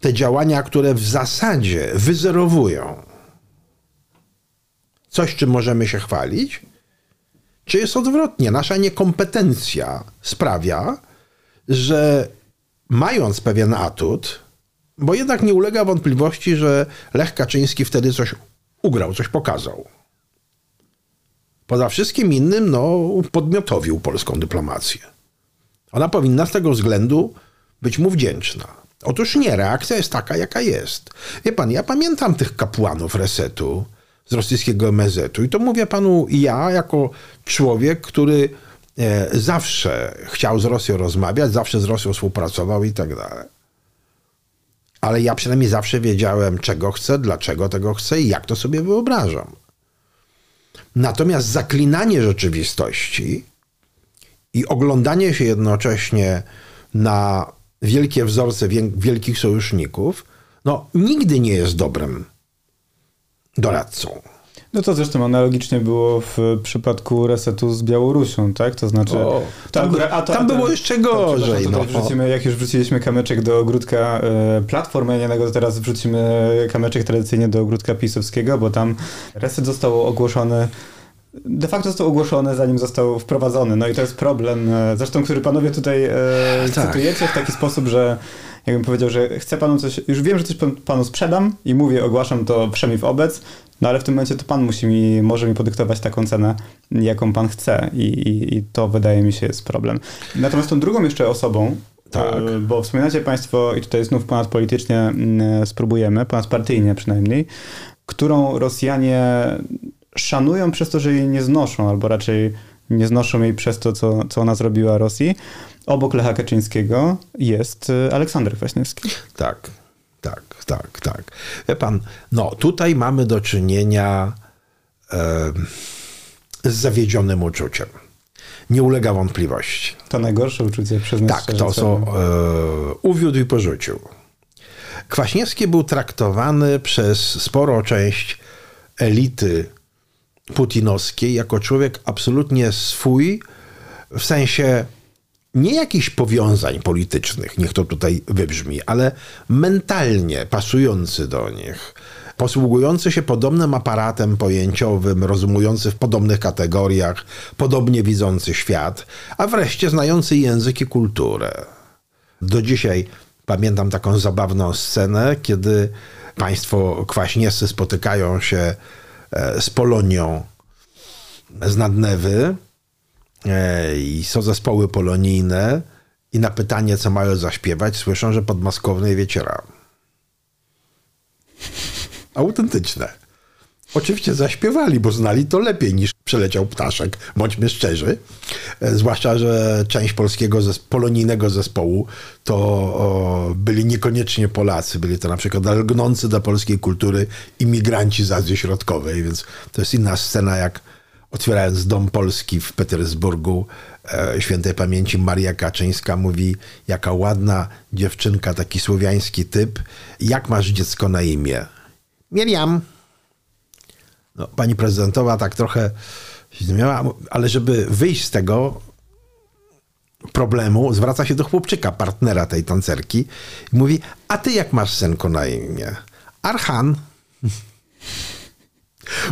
te działania, które w zasadzie wyzerowują coś, czym możemy się chwalić? Czy jest odwrotnie? Nasza niekompetencja sprawia, że mając pewien atut, bo jednak nie ulega wątpliwości, że Lech Kaczyński wtedy coś ugrał, coś pokazał. Poza wszystkim innym, no, podmiotowił polską dyplomację. Ona powinna z tego względu być mu wdzięczna. Otóż nie, reakcja jest taka, jaka jest. Wie pan, ja pamiętam tych kapłanów resetu z rosyjskiego MSZ-u i to mówię panu ja, jako człowiek, który e, zawsze chciał z Rosją rozmawiać, zawsze z Rosją współpracował i tak dalej. Ale ja przynajmniej zawsze wiedziałem, czego chcę, dlaczego tego chcę i jak to sobie wyobrażam. Natomiast zaklinanie rzeczywistości i oglądanie się jednocześnie na wielkie wzorce wielkich sojuszników, no nigdy nie jest dobrym doradcą. No to zresztą analogicznie było w przypadku resetu z Białorusią, tak? To znaczy. O, tam, to, a to, tam a było jeszcze gorzej. No. wrzucimy, jak już wrzuciliśmy kamyczek do ogródka e, Platformy Jednego, to teraz wrzucimy kamyczek tradycyjnie do ogródka pisowskiego, bo tam reset został ogłoszony de facto został ogłoszony, zanim został wprowadzony. No i to jest problem, e, zresztą, który panowie tutaj e, tak. cytujecie w taki sposób, że jakbym powiedział, że chcę panu coś, już wiem, że coś panu sprzedam i mówię, ogłaszam to wszemi w obec, no ale w tym momencie to pan musi mi, może mi podyktować taką cenę, jaką pan chce i, i, i to wydaje mi się jest problem. Natomiast tą drugą jeszcze osobą, tak. E, bo wspominacie państwo, i tutaj znów ponadpolitycznie mm, spróbujemy, ponadpartyjnie przynajmniej, którą Rosjanie szanują przez to, że jej nie znoszą, albo raczej nie znoszą jej przez to, co, co ona zrobiła Rosji. Obok Lecha Kaczyńskiego jest e, Aleksander Kwaśniewski. Tak, tak, tak, tak. Wie pan, no tutaj mamy do czynienia e, z zawiedzionym uczuciem. Nie ulega wątpliwości. To najgorsze uczucie przez Tak, to są e, uwiódł i porzucił. Kwaśniewski był traktowany przez sporą część elity putinowskiej jako człowiek absolutnie swój, w sensie nie jakichś powiązań politycznych, niech to tutaj wybrzmi, ale mentalnie pasujący do nich, posługujący się podobnym aparatem pojęciowym, rozumujący w podobnych kategoriach, podobnie widzący świat, a wreszcie znający język i kulturę. Do dzisiaj pamiętam taką zabawną scenę, kiedy państwo kwaśniewscy spotykają się e, z Polonią z Nadnewy i są zespoły polonijne i na pytanie, co mają zaśpiewać, słyszą, że podmaskowny wieciera. Autentyczne. Oczywiście zaśpiewali, bo znali to lepiej niż przeleciał ptaszek, bądźmy szczerzy. E, zwłaszcza, że część polskiego zes polonijnego zespołu to o, byli niekoniecznie Polacy, byli to na przykład lgnący do polskiej kultury imigranci z Azji Środkowej, więc to jest inna scena jak otwierając Dom Polski w Petersburgu, e, świętej pamięci Maria Kaczyńska mówi, jaka ładna dziewczynka, taki słowiański typ. Jak masz dziecko na imię? Miriam. No, pani prezydentowa tak trochę się zmieniała, ale żeby wyjść z tego problemu, zwraca się do chłopczyka, partnera tej tancerki i mówi, a ty jak masz synko na imię? Archan.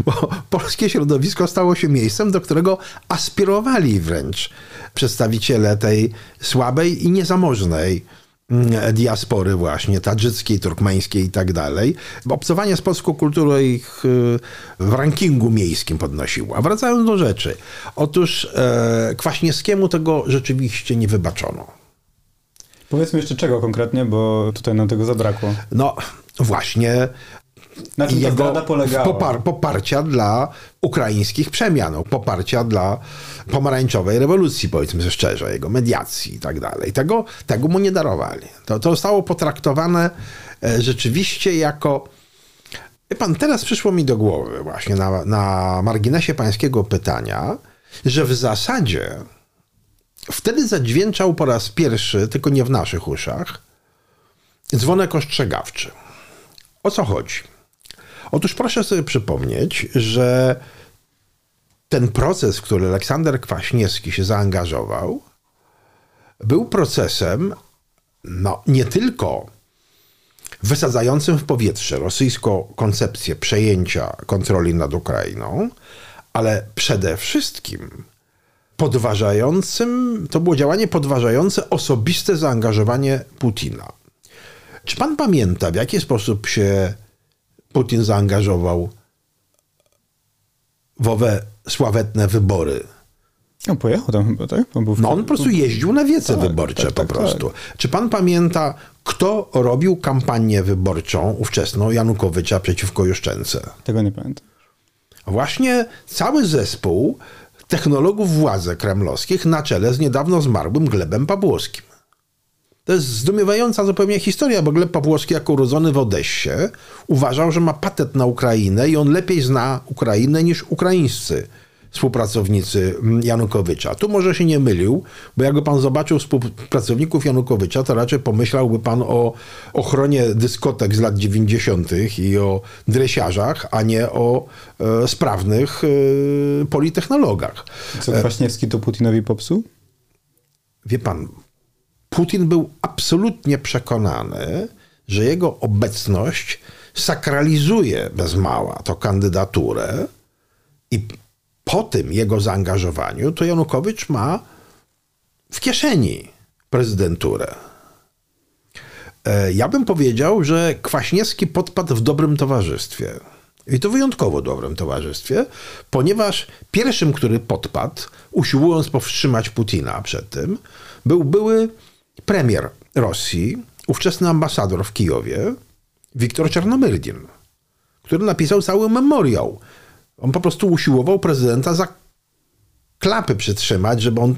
Bo polskie środowisko stało się miejscem, do którego aspirowali wręcz przedstawiciele tej słabej i niezamożnej mm, diaspory właśnie, tadżyckiej, turkmeńskiej i tak dalej. Obcowanie z polską kulturą ich y, w rankingu miejskim podnosiło. A wracając do rzeczy. Otóż e, Kwaśniewskiemu tego rzeczywiście nie wybaczono. Powiedzmy jeszcze czego konkretnie, bo tutaj nam tego zabrakło. No właśnie, Na czym ta polegała? Popar poparcia dla ukraińskich przemian, poparcia dla pomarańczowej rewolucji, powiedzmy szczerze, jego mediacji i tak dalej. Tego, tego mu nie darowali. To, to zostało potraktowane e, rzeczywiście jako Wie pan, teraz przyszło mi do głowy właśnie na, na marginesie pańskiego pytania, że w zasadzie wtedy zadźwięczał po raz pierwszy, tylko nie w naszych uszach, dzwonek ostrzegawczy. O co chodzi? Otóż proszę sobie przypomnieć, że ten proces, w który Aleksander Kwaśniewski się zaangażował, był procesem no, nie tylko wysadzającym w powietrze rosyjską koncepcję przejęcia kontroli nad Ukrainą, ale przede wszystkim podważającym, to było działanie podważające osobiste zaangażowanie Putina. Czy pan pamięta, w jaki sposób się Putin zaangażował w owe sławetne wybory on pojechał tam chyba, tak? On, w... no on po prostu jeździł na wiece tak, wyborcze tak, tak, po prostu. Tak. Czy pan pamięta, kto robił kampanię wyborczą ówczesną Janukowycza przeciwko Juszczence? Tego nie pamiętam. Właśnie cały zespół technologów władzy kremlowskich na czele z niedawno zmarłym Glebem Pawłowskim. To jest zdumiewająca zupełnie historia, bo Gleb Pawłowski, jako urodzony w Odessie, uważał, że ma patent na Ukrainę i on lepiej zna Ukrainę niż ukraińscy współpracownicy Janukowycza. Tu może się nie mylił, bo jakby pan zobaczył współpracowników Janukowycza, to raczej pomyślałby pan o ochronie dyskotek z lat 90. i o dresiarzach, a nie o e, sprawnych e, politechnologach. Co Kwaśniewski to Putinowi popsuł? Wie pan, Putin był absolutnie przekonany, że jego obecność sakralizuje bez mała to kandydaturę i po tym jego zaangażowaniu, to Janukowicz ma w kieszeni prezydenturę. E, ja bym powiedział, że Kwaśniewski podpadł w dobrym towarzystwie. I to wyjątkowo dobrym towarzystwie, ponieważ pierwszym, który podpadł, usiłując powstrzymać Putina przed tym, był były premier Rosji, ówczesny ambasador w Kijowie, Wiktor Czarnomyrdin, który napisał cały memoriał on po prostu usiłował prezydenta za klapy przytrzymać, żeby on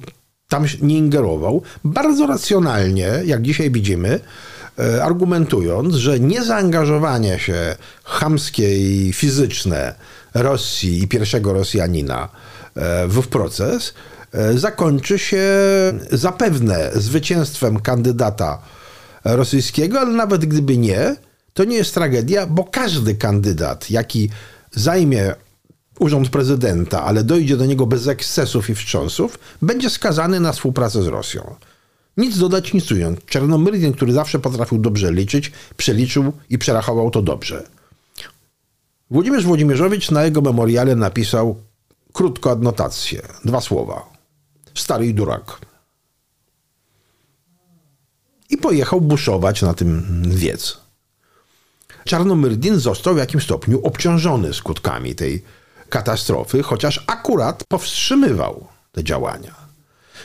tam nie ingerował. Bardzo racjonalnie, jak dzisiaj widzimy, e, argumentując, że niezaangażowanie się chamskie i fizyczne Rosji i pierwszego Rosjanina e, w proces zakończy się zapewne zwycięstwem kandydata rosyjskiego, ale nawet gdyby nie, to nie jest tragedia, bo każdy kandydat, jaki zajmie urząd prezydenta, ale dojdzie do niego bez ekscesów i wstrząsów, będzie skazany na współpracę z Rosją. Nic dodać, nic ująć. Czarnomyrdin, który zawsze potrafił dobrze liczyć, przeliczył i przerachował to dobrze. Włodzimierz Włodzimierzowicz na jego memoriale napisał krótko adnotację, dwa słowa. Stary i durak. I pojechał buszować na tym wiec. Czarnomyrdin został w jakimś stopniu obciążony skutkami tej katastrofy, chociaż akurat powstrzymywał te działania.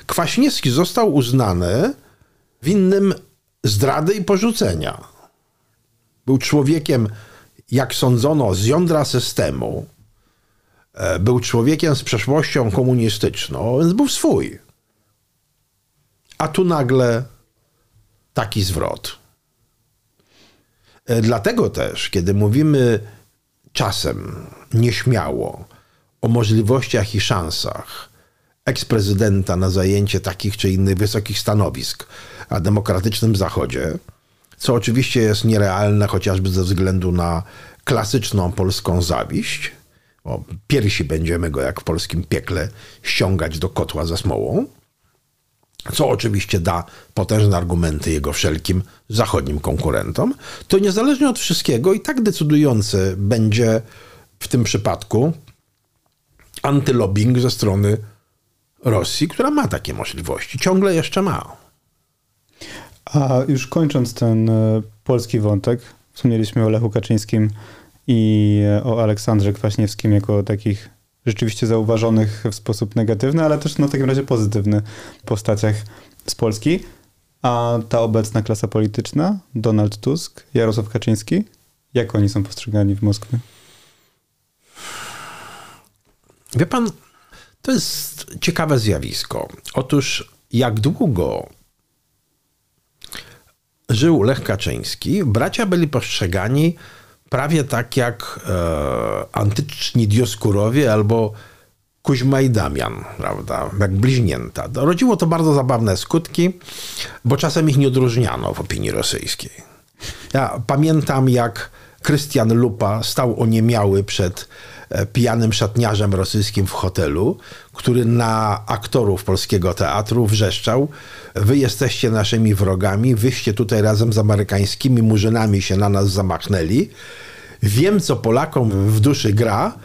Kwaśniewski został uznany winnym zdrady i porzucenia. Był człowiekiem, jak sądzono, z jądra systemu. E, był człowiekiem z przeszłością komunistyczną, więc był swój. A tu nagle taki zwrot. E, dlatego też, kiedy mówimy czasem nieśmiało o możliwościach i szansach eksprezydenta na zajęcie takich czy innych wysokich stanowisk na demokratycznym Zachodzie, co oczywiście jest nierealne chociażby ze względu na klasyczną polską zawiść, bo piersi będziemy go jak w polskim piekle ściągać do kotła ze smołą, co oczywiście da potężne argumenty jego wszelkim zachodnim konkurentom, to niezależnie od wszystkiego i tak decydujący będzie w tym przypadku antylobbying ze strony Rosji, która ma takie możliwości, ciągle jeszcze ma. A już kończąc ten e, polski wątek, wspomnieliśmy o Lechu Kaczyńskim i o Aleksandrze Kwaśniewskim jako takich rzeczywiście zauważonych w sposób negatywny, ale też no, w takim razie pozytywny postaciach z Polski. A ta obecna klasa polityczna, Donald Tusk, Jarosław Kaczyński, Jak oni są postrzegani w Moskwie? Wie pan, to jest ciekawe zjawisko. Otóż jak długo żył Lech Kaczyński, bracia byli postrzegani prawie tak jak e, antyczni Dioskurowie albo Kuźma i Damian, prawda, jak bliźnięta. Rodziło to bardzo zabawne skutki, bo czasem ich nie odróżniano w opinii rosyjskiej. Ja pamiętam, jak Krystian Lupa stał oniemiały przed pijanym szatniarzem rosyjskim w hotelu, który na aktorów polskiego teatru wrzeszczał: Wy jesteście naszymi wrogami, wyście tutaj razem z amerykańskimi murzynami się na nas zamachnęli. Wiem, co Polakom w duszy gra.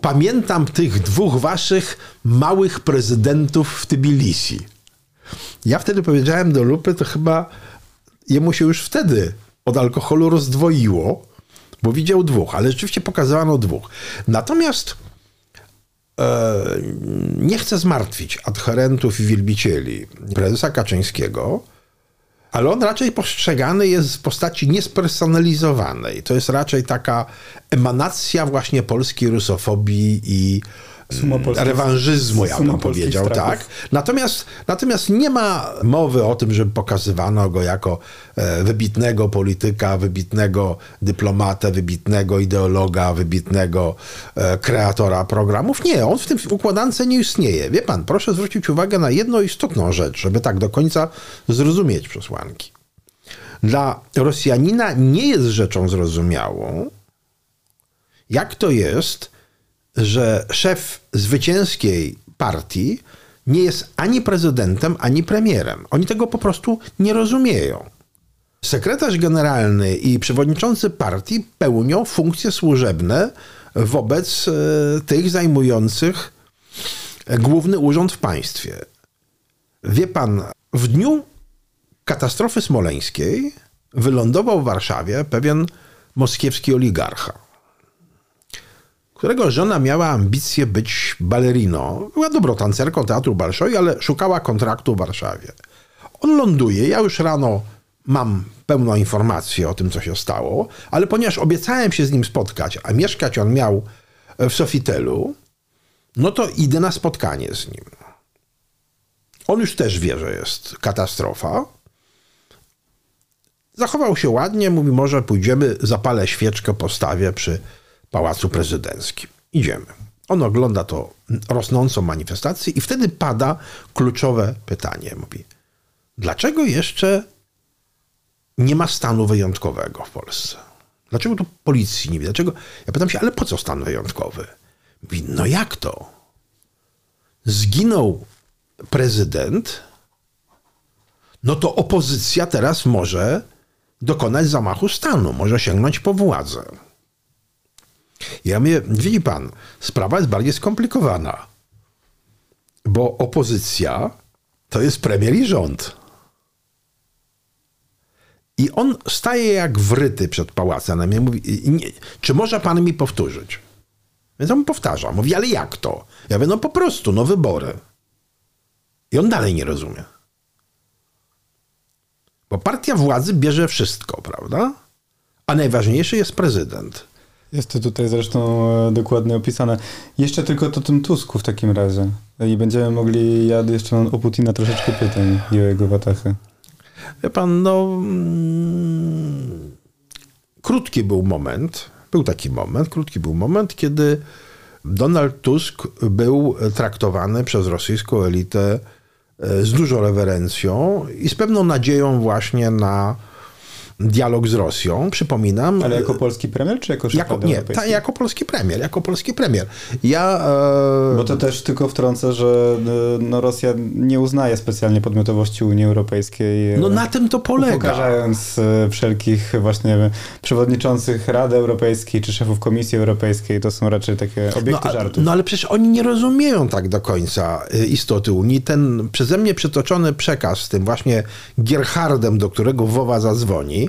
Pamiętam tych dwóch waszych małych prezydentów w Tbilisi. Ja wtedy powiedziałem do Lupy, to chyba jemu się już wtedy od alkoholu rozdwoiło, bo widział dwóch, ale rzeczywiście pokazywano dwóch. Natomiast e, nie chcę zmartwić adherentów i wielbicieli prezesa Kaczyńskiego, ale on raczej postrzegany jest w postaci niespersonalizowanej. To jest raczej taka emanacja właśnie polskiej rusofobii i rewanżyzmu, ja bym powiedział, tak. Natomiast, natomiast nie ma mowy o tym, żeby pokazywano go jako e, wybitnego polityka, wybitnego dyplomatę, wybitnego ideologa, wybitnego e, kreatora programów. Nie, on w tym układance nie istnieje. Wie pan, proszę zwrócić uwagę na jedną istotną rzecz, żeby tak do końca zrozumieć przesłanki. Dla Rosjanina nie jest rzeczą zrozumiałą, jak to jest, że szef zwycięskiej partii nie jest ani prezydentem, ani premierem. Oni tego po prostu nie rozumieją. Sekretarz generalny i przewodniczący partii pełnią funkcje służebne wobec e, tych zajmujących główny urząd w państwie. Wie pan, w dniu katastrofy smoleńskiej wylądował w Warszawie pewien moskiewski oligarcha którego żona miała ambicje być baleriną. Była dobrą tancerką teatru Balszoi, ale szukała kontraktu w Warszawie. On ląduje, ja już rano mam pełną informację o tym, co się stało, ale ponieważ obiecałem się z nim spotkać, a mieszkać on miał w Sofitelu, no to idę na spotkanie z nim. On już też wie, że jest katastrofa. Zachował się ładnie, mówi, może pójdziemy, zapalę świeczkę, postawię przy Pałacu Prezydenckim. Idziemy. On ogląda to rosnącą manifestację i wtedy pada kluczowe pytanie. Mówi, dlaczego jeszcze nie ma stanu wyjątkowego w Polsce? Dlaczego tu policji nie widać? Dlaczego? Ja pytam się, ale po co stan wyjątkowy? Mówi, no jak to? Zginął prezydent, no to opozycja teraz może dokonać zamachu stanu, może sięgnąć po władzę. Ja mówię, widzi pan, sprawa jest bardziej skomplikowana, bo opozycja to jest premier i rząd. I on staje jak wryty przed pałacem. Ja mówi, nie, czy może pan mi powtórzyć? Więc on powtarza. Mówi, ale jak to? Ja mówię, no po prostu, no wybory. I on dalej nie rozumie. Bo partia władzy bierze wszystko, prawda? A najważniejszy jest prezydent. Jest to tutaj zresztą e, dokładnie opisane. Jeszcze tylko to tym Tusku w takim razie. I będziemy mogli, ja jeszcze mam o Putina troszeczkę pytań i o jego watachy. Wie pan, no... Mm, krótki był moment, był taki moment, krótki był moment, kiedy Donald Tusk był traktowany przez rosyjską elitę e, z dużą rewerencją i z pewną nadzieją właśnie na dialog z Rosją, przypominam. Ale jako polski premier, czy jako szef jako, Nie, ta, jako polski premier, jako polski premier. Ja... E... Bo to też tylko wtrącę, że e, no, Rosja nie uznaje specjalnie podmiotowości Unii Europejskiej. E, no na tym to polega. Pokażając e, wszelkich właśnie przewodniczących Rady Europejskiej, czy szefów Komisji Europejskiej, to są raczej takie obiekty no, żartów. No ale przecież oni nie rozumieją tak do końca istoty Unii. Ten przeze mnie przytoczony przekaz z tym właśnie Gerhardem, do którego Wowa zadzwoni,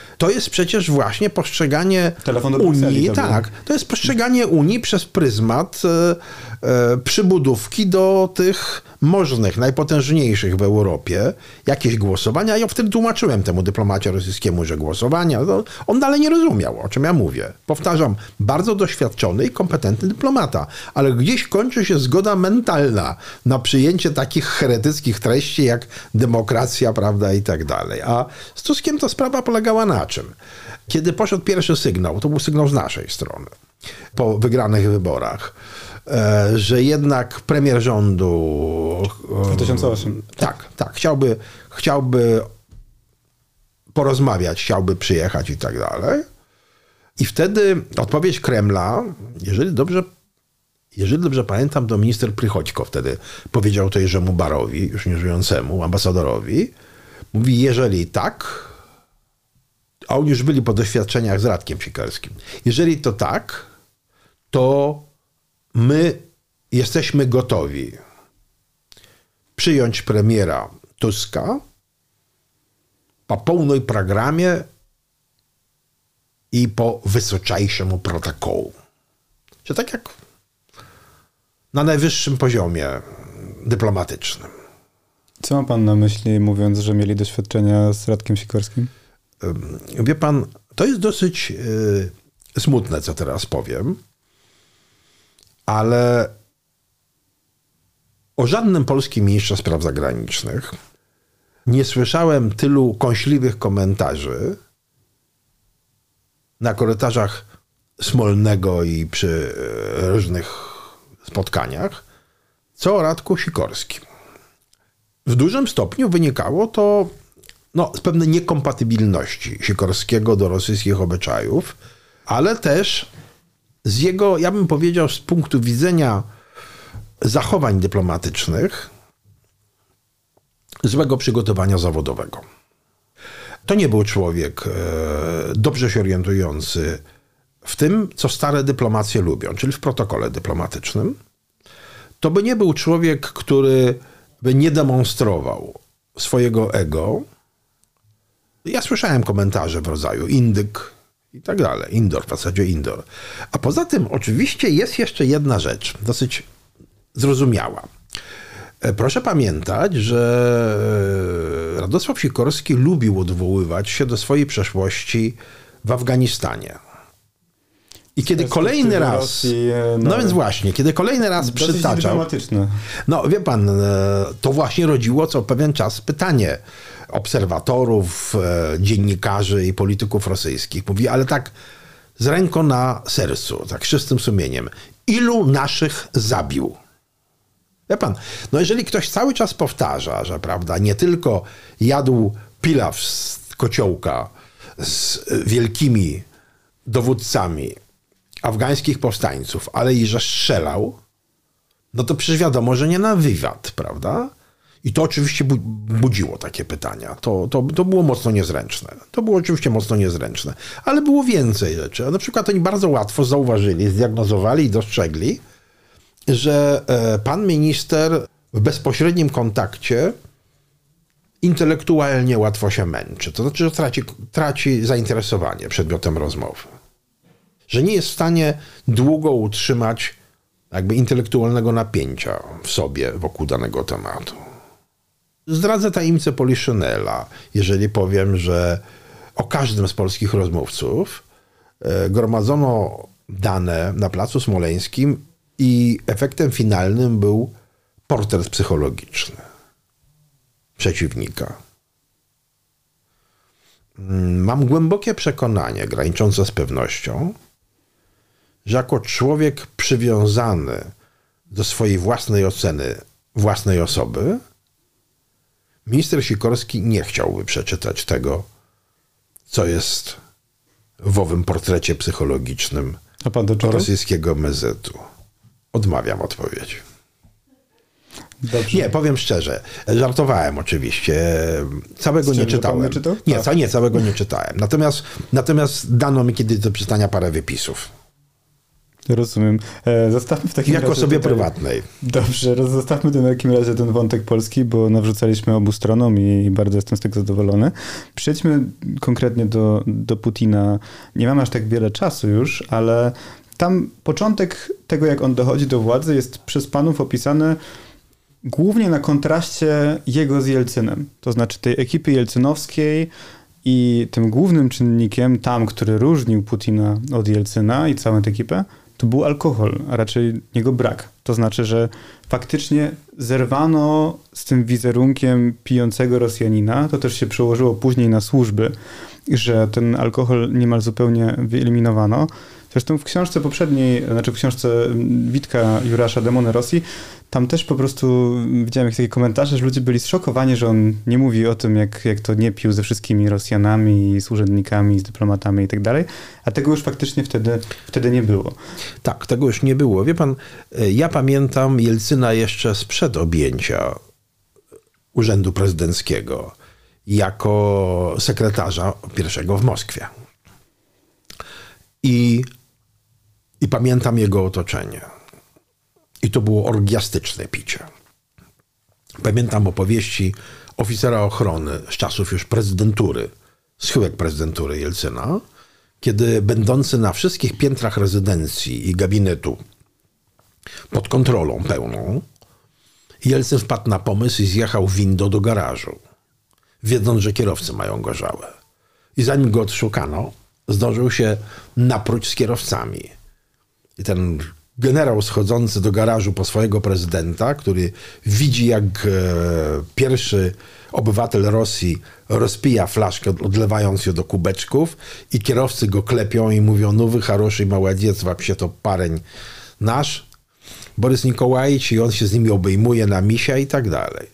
to jest przecież właśnie postrzeganie Unii, Brukseli to tak, to jest postrzeganie Unii przez pryzmat e, e, przybudówki do tych możnych, najpotężniejszych w Europie, jakieś głosowania. Ja wtedy tłumaczyłem temu dyplomacie rosyjskiemu, że głosowania, no, on dalej nie rozumiał, o czym ja mówię. Powtarzam, bardzo doświadczony i kompetentny dyplomata, ale gdzieś kończy się zgoda mentalna na przyjęcie takich heretyckich treści jak demokracja, prawda, i tak dalej. A z Tuskiem to sprawa polegała na czym? Kiedy poszedł pierwszy sygnał, to był sygnał z naszej strony, po wygranych wyborach, e, że jednak premier rządu... 2008. Tak, tak. Chciałby, chciałby porozmawiać, chciałby przyjechać i tak dalej. I wtedy odpowiedź Kremla, jeżeli dobrze, jeżeli dobrze pamiętam, to minister Prychodźko wtedy powiedział to Jerzemu Barowi, już nieżyjącemu, ambasadorowi, mówi, jeżeli tak, a oni już byli po doświadczeniach z Radkiem Sikorskim. Jeżeli to tak, to my jesteśmy gotowi przyjąć premiera Tuska po pełnej programie i po wysocajszemu protokołu. Czy tak jak na najwyższym poziomie dyplomatycznym. Co ma pan na myśli, mówiąc, że mieli doświadczenia z Radkiem Sikorskim? Wie pan, to jest dosyć yy, smutne, co teraz powiem, ale o żadnym polskim ministrze spraw zagranicznych nie słyszałem tylu kąśliwych komentarzy na korytarzach Smolnego i przy e, różnych spotkaniach, co o Radku Sikorskim. W dużym stopniu wynikało to no, pewnej niekompatybilności Sikorskiego do rosyjskich obyczajów, ale też z jego, ja bym powiedział, z punktu widzenia zachowań dyplomatycznych, złego przygotowania zawodowego. To nie był człowiek e, dobrze się orientujący w tym, co stare dyplomacje lubią, czyli w protokole dyplomatycznym. To by nie był człowiek, który by nie demonstrował swojego ego. Ja słyszałem komentarze w rodzaju indyk i tak dalej. Indoor, w zasadzie indoor. A poza tym oczywiście jest jeszcze jedna rzecz, dosyć zrozumiała. E, proszę pamiętać, że e, Radosław Sikorski lubił odwoływać się do swojej przeszłości w Afganistanie. I kiedy kolejny raz. Rosji, no, no, więc właśnie, kiedy kolejny raz przytaczał. No wie pan, e, to właśnie rodziło co pewien czas pytanie obserwatorów, dziennikarzy i polityków rosyjskich. Mówi, ale tak z ręką na sercu, tak czystym sumieniem. Ilu naszych zabił? Wie pan, no jeżeli ktoś cały czas powtarza, że prawda, nie tylko jadł pilaw z kociołka z wielkimi dowódcami afgańskich powstańców, ale i że strzelał, no to przecież wiadomo, że nie na wywad, prawda? I to oczywiście budziło takie pytania. To, to, to było mocno niezręczne. To było oczywiście mocno niezręczne. Ale było więcej rzeczy. Na przykład oni bardzo łatwo zauważyli, zdiagnozowali i dostrzegli, że e, pan minister w bezpośrednim kontakcie intelektualnie łatwo się męczy. To znaczy, że traci, traci zainteresowanie przedmiotem rozmowy. Że nie jest w stanie długo utrzymać jakby intelektualnego napięcia w sobie wokół danego tematu. Zdradzę tajemnicę Poliszynela, jeżeli powiem, że o każdym z polskich rozmówców e, gromadzono dane na Placu Smoleńskim i efektem finalnym był portret psychologiczny przeciwnika. Mam głębokie przekonanie, graniczące z pewnością, że jako człowiek przywiązany do swojej własnej oceny własnej osoby, minister Sikorski nie chciałby przeczytać tego, co jest w owym portrecie psychologicznym rosyjskiego mezetu. Odmawiam odpowiedzi. Dobrze. Nie, powiem szczerze. Żartowałem oczywiście. Całego nie czytałem. Nie, nie, nie, całego nie czytałem. Natomiast, natomiast dano mi kiedyś do czytania parę wypisów. Rozumiem. E, zostawmy w takim jako razie... sobie tutaj... prywatnej. Dobrze, zostawmy w takim razie ten wątek polski, bo nawrzucaliśmy obu stronom i bardzo jestem z tego zadowolony. Przejdźmy konkretnie do, do Putina. Nie mamy aż tak wiele czasu już, ale tam początek tego, jak on dochodzi do władzy, jest przez panów opisany głównie na kontraście jego z Jelcynem. To znaczy tej ekipy jelcynowskiej i tym głównym czynnikiem tam, który różnił Putina od Jelcyna i całą tę ekipę, to był alkohol, a raczej jego brak. To znaczy, że faktycznie zerwano z tym wizerunkiem pijącego Rosjanina. To też się przełożyło później na służby, że ten alkohol niemal zupełnie wyeliminowano. Zresztą w książce poprzedniej, znaczy w książce Witka Jurasza Demony Rosji, tam też po prostu widziałem jakieś takie komentarze, że ludzie byli zszokowani, że on nie mówi o tym, jak, jak to nie pił ze wszystkimi Rosjanami, z urzędnikami, z dyplomatami i tak dalej, a tego już faktycznie wtedy, wtedy nie było. Tak, tego już nie było. Wie pan, ja pamiętam Jelcyna jeszcze sprzed objęcia urzędu prezydenckiego jako sekretarza pierwszego w Moskwie. I, i pamiętam jego otoczenie i to było orgiastyczne picie. Pamiętam opowieści oficera ochrony z czasów już prezydentury, schyłek prezydentury Jelcyna, kiedy będący na wszystkich piętrach rezydencji i gabinetu pod kontrolą pełną, Jelcyn wpadł na pomysł i zjechał windą do garażu, wiedząc, że kierowcy mają gorzałe. I zanim go odszukano, zdążył się napróć z kierowcami. I ten generał schodzący do garażu po swojego prezydenta, który widzi, jak e, pierwszy obywatel Rosji rozpija flaszkę, odlewając ją do kubeczków i kierowcy go klepią i mówią, no wy haroszy maładziec, się to pareń nasz, Borys Nikołajcz i on się z nimi obejmuje na misia i tak dalej.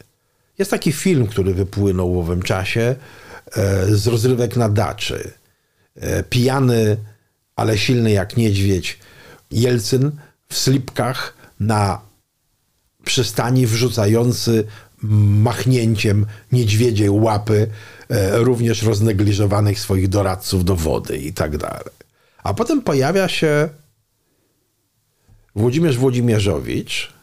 Jest taki film, który wypłynął w owym czasie e, z rozrywek na daczy. E, pijany, ale silny jak niedźwiedź, Jelcyn w slipkach na przystani wrzucający machnięciem niedźwiedziej łapy e, również roznegliżowanych swoich doradców do wody i tak dalej. A potem pojawia się Włodzimierz Włodzimierzowicz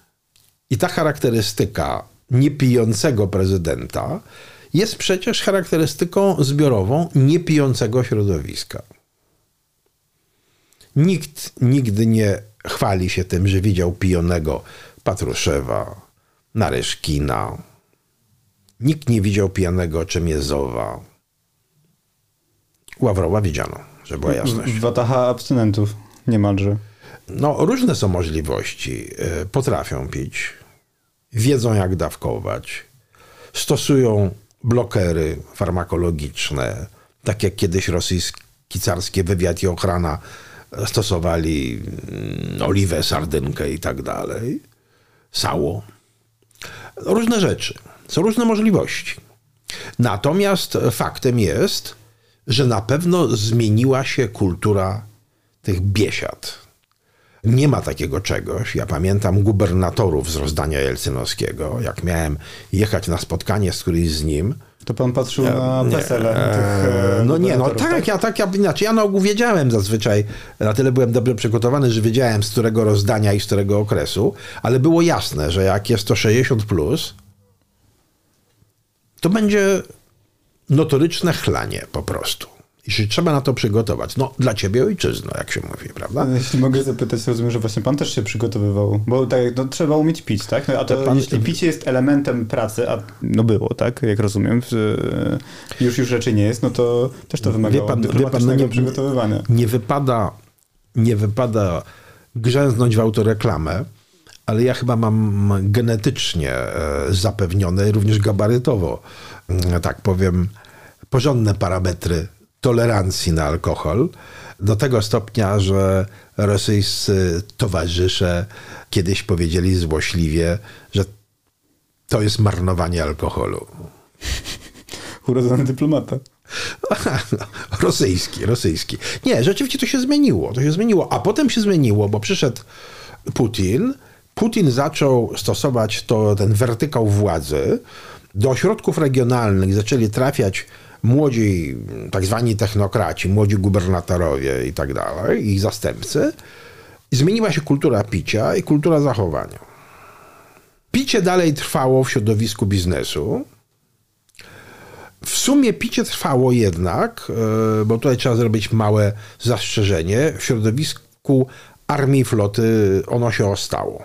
i ta charakterystyka niepijącego prezydenta jest przecież charakterystyką zbiorową niepijącego środowiska. Nikt nigdy nie chwali się tym, że widział pijonego Patruszewa, Nareszkina. Nikt nie widział pijanego Czemiezowa. Ławrowa widziano, że była jasność. Wataha abstynentów niemalże. No, różne są możliwości. E, potrafią pić, wiedzą jak dawkować, stosują blokery farmakologiczne, tak jak kiedyś rosyjski carskie wywiad i ochrana stosowali mm, oliwę, sardynkę i tak dalej, sało. Różne rzeczy. Są różne możliwości. Natomiast faktem jest, że na pewno zmieniła się kultura tych biesiad. Nie ma takiego czegoś. Ja pamiętam gubernatorów z rozdania jelcynowskiego. Jak miałem jechać na spotkanie z którymś z nim, to pan patrzył na PESEL. Eee, no nie, no tak, tak, ja tak, ja, znaczy ja na ogół wiedziałem zazwyczaj, na tyle byłem dobrze przygotowany, że wiedziałem z którego rozdania i z którego okresu, ale było jasne, że jak jest to 60 plus, to będzie notoryczne chlanie po prostu. I się trzeba na to przygotować. No, dla ciebie ojczyzno, jak się mówi, prawda? Jeśli mogę zapytać, rozumiem, że właśnie pan też się przygotowywał, bo tak, no, trzeba umieć pić, tak? No, a to, pan... jeśli picie jest elementem pracy, a no było, tak? Jak rozumiem, już już rzeczy nie jest, no to też to wymaga wie pan, wie pan, no nie, przygotowywania. Nie wypada, nie wypada grzęznąć w autoreklamę, ale ja chyba mam genetycznie e, zapewnione, również gabarytowo, mm, tak powiem, porządne parametry tolerancji na alkohol do tego stopnia, że rosyjscy towarzysze kiedyś powiedzieli złośliwie, że to jest marnowanie alkoholu. Urodzony dyplomata. rosyjski, rosyjski. Nie, rzeczywiście to się zmieniło. To się zmieniło. A potem się zmieniło, bo przyszedł Putin. Putin zaczął stosować to, ten wertykał władzy. Do ośrodków regionalnych zaczęli trafiać młodzi, tak zwani technokraci, młodzi gubernatorowie i tak dalej, ich zastępcy, zmieniła się kultura picia i kultura zachowania. Picie dalej trwało w środowisku biznesu. W sumie picie trwało jednak, e, bo tutaj trzeba zrobić małe zastrzeżenie, w środowisku armii i floty ono się ostało.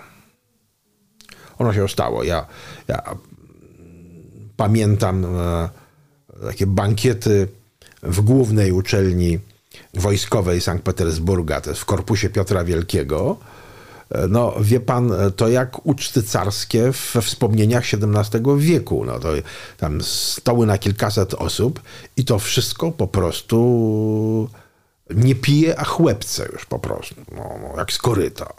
Ono się ostało. Ja, ja pamiętam e, takie bankiety w głównej uczelni wojskowej Sankt Petersburga, to jest w korpusie Piotra Wielkiego. No, wie pan, to jak uczty carskie we wspomnieniach XVII wieku. No, to tam stoły na kilkaset osób i to wszystko po prostu nie pije, a chłepce już po prostu, no, no jak z koryta.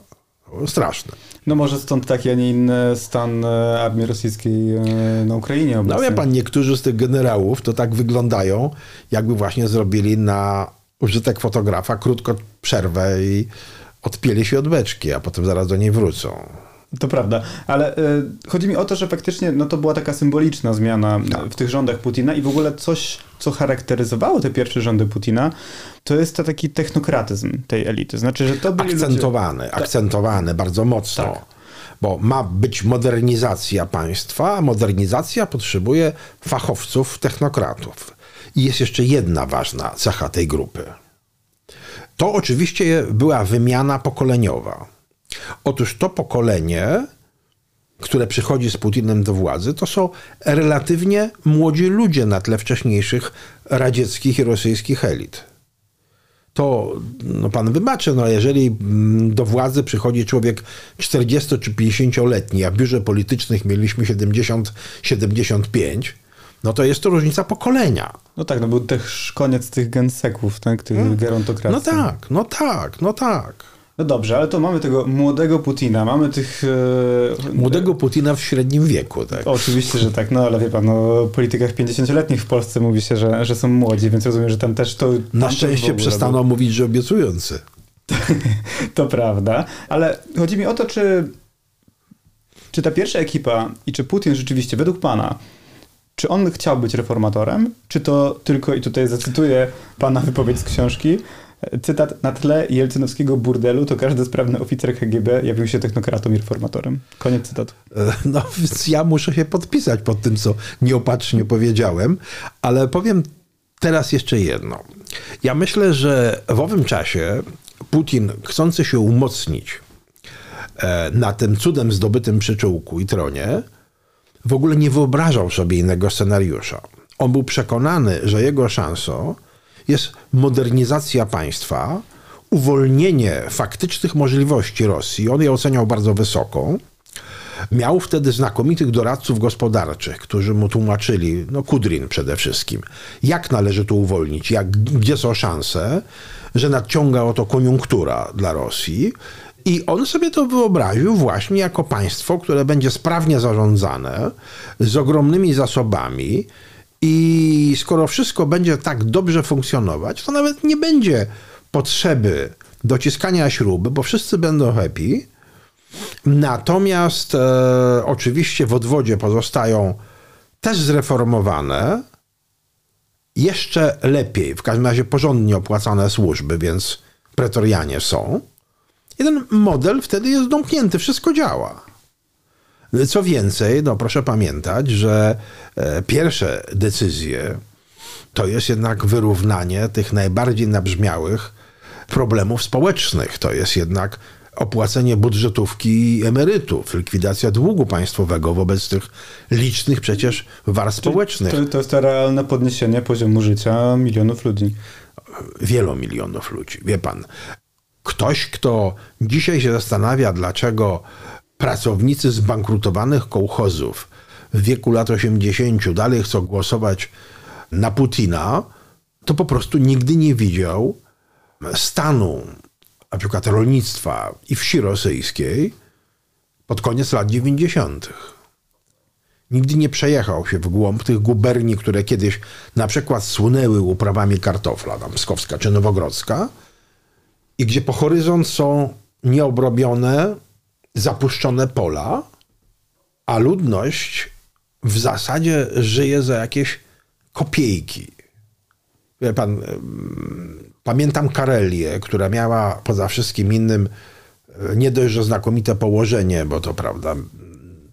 Straszne. No może stąd taki, a nie inny stan e, armii rosyjskiej e, na Ukrainie obecnie. No wie pan, niektórzy z tych generałów to tak wyglądają, jakby właśnie zrobili na użytek fotografa krótko przerwę i odpieli się od beczki, a potem zaraz do niej wrócą. To prawda, ale y, chodzi mi o to, że faktycznie no, to była taka symboliczna zmiana tak. w tych rządach Putina i w ogóle coś, co charakteryzowało te pierwsze rządy Putina, to jest to taki technokratyzm tej elity. Znaczy, że to byli Akcentowany, ludzie... akcentowany bardzo mocno. Tak. Bo ma być modernizacja państwa, a modernizacja potrzebuje fachowców, technokratów. I jest jeszcze jedna ważna cecha tej grupy. To oczywiście była wymiana pokoleniowa. Otóż to pokolenie, które przychodzi z Putinem do władzy, to są relatywnie młodzi ludzie na tle wcześniejszych radzieckich i rosyjskich elit. To no pan wybaczy, no jeżeli mm, do władzy przychodzi człowiek 40 czy 50-letni, a w biurze politycznych mieliśmy 70-75, no to jest to różnica pokolenia. No tak, no był też koniec tych genseków, tak, tych hmm. gerontokracji. No tak, no tak, no tak. No dobrze, ale to mamy tego młodego Putina, mamy tych... E... Młodego Putina w średnim wieku, tak? Oczywiście, że tak, no ale wie pan, no, o politykach 50-letnich w Polsce mówi się, że, że są młodzi, więc rozumiem, że tam też to... Na szczęście przestaną był... mówić, że obiecujący. to prawda, ale chodzi mi o to, czy, czy ta pierwsza ekipa i czy Putin rzeczywiście, według pana, czy on chciał być reformatorem, czy to tylko, i tutaj zacytuję pana wypowiedź z książki, Cytat, na tle jelcynowskiego burdelu to każdy sprawny oficer KGB jawił się technokratą i reformatorem. Koniec cytatu. E, no więc ja muszę się podpisać pod tym, co nieopatrznie powiedziałem, ale powiem teraz jeszcze jedno. Ja myślę, że w owym czasie Putin, chcący się umocnić e, na tym cudem zdobytym przyczółku i tronie, w ogóle nie wyobrażał sobie innego scenariusza. On był przekonany, że jego szansą jest modernizacja państwa, uwolnienie faktycznych możliwości Rosji. On je oceniał bardzo wysoko. Miał wtedy znakomitych doradców gospodarczych, którzy mu tłumaczyli, no Kudrin przede wszystkim, jak należy to uwolnić, jak, gdzie są szanse, że nadciąga oto koniunktura dla Rosji. I on sobie to wyobraził właśnie jako państwo, które będzie sprawnie zarządzane, z ogromnymi zasobami, i skoro wszystko będzie tak dobrze funkcjonować, to nawet nie będzie potrzeby dociskania śruby, bo wszyscy będą happy. Natomiast e, oczywiście w odwodzie pozostają też zreformowane, jeszcze lepiej, w każdym razie porządnie opłacane służby, więc pretorianie są. I ten model wtedy jest domknięty, wszystko działa. Co więcej, no proszę pamiętać, że e, pierwsze decyzje to jest jednak wyrównanie tych najbardziej nabrzmiałych problemów społecznych. To jest jednak opłacenie budżetówki emerytów, likwidacja długu państwowego wobec tych licznych przecież warstw społecznych. To, to jest to realne podniesienie poziomu życia milionów ludzi. Wielu milionów ludzi. Wie pan, ktoś, kto dzisiaj się zastanawia, dlaczego pracownicy zbankrutowanych kołchozów w wieku lat 80 dalej chcą głosować na Putina, to po prostu nigdy nie widział stanu na przykład rolnictwa i wsi rosyjskiej pod koniec lat 90. Nigdy nie przejechał się w głąb tych guberni, które kiedyś na przykład słynęły uprawami kartofla, tam Pskowska czy Nowogrodzka, i gdzie po horyzont są nieobrobione zapuszczone pola, a ludność w zasadzie żyje za jakieś kopiejki. Wie pan, pamiętam Karelię, która miała poza wszystkim innym nie dość, że znakomite położenie, bo to prawda,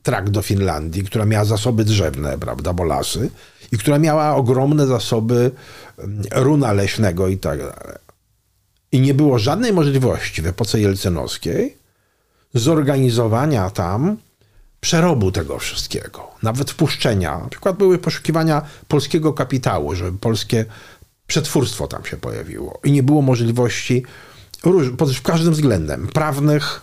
trakt do Finlandii, która miała zasoby drzewne, prawda, bo lasy, i która miała ogromne zasoby runa leśnego i tak dalej. I nie było żadnej możliwości w epoce jelcynowskiej zorganizowania tam przerobu tego wszystkiego, nawet wpuszczenia. Na przykład były poszukiwania polskiego kapitału, żeby polskie przetwórstwo tam się pojawiło. I nie było możliwości pod każdym względem prawnych.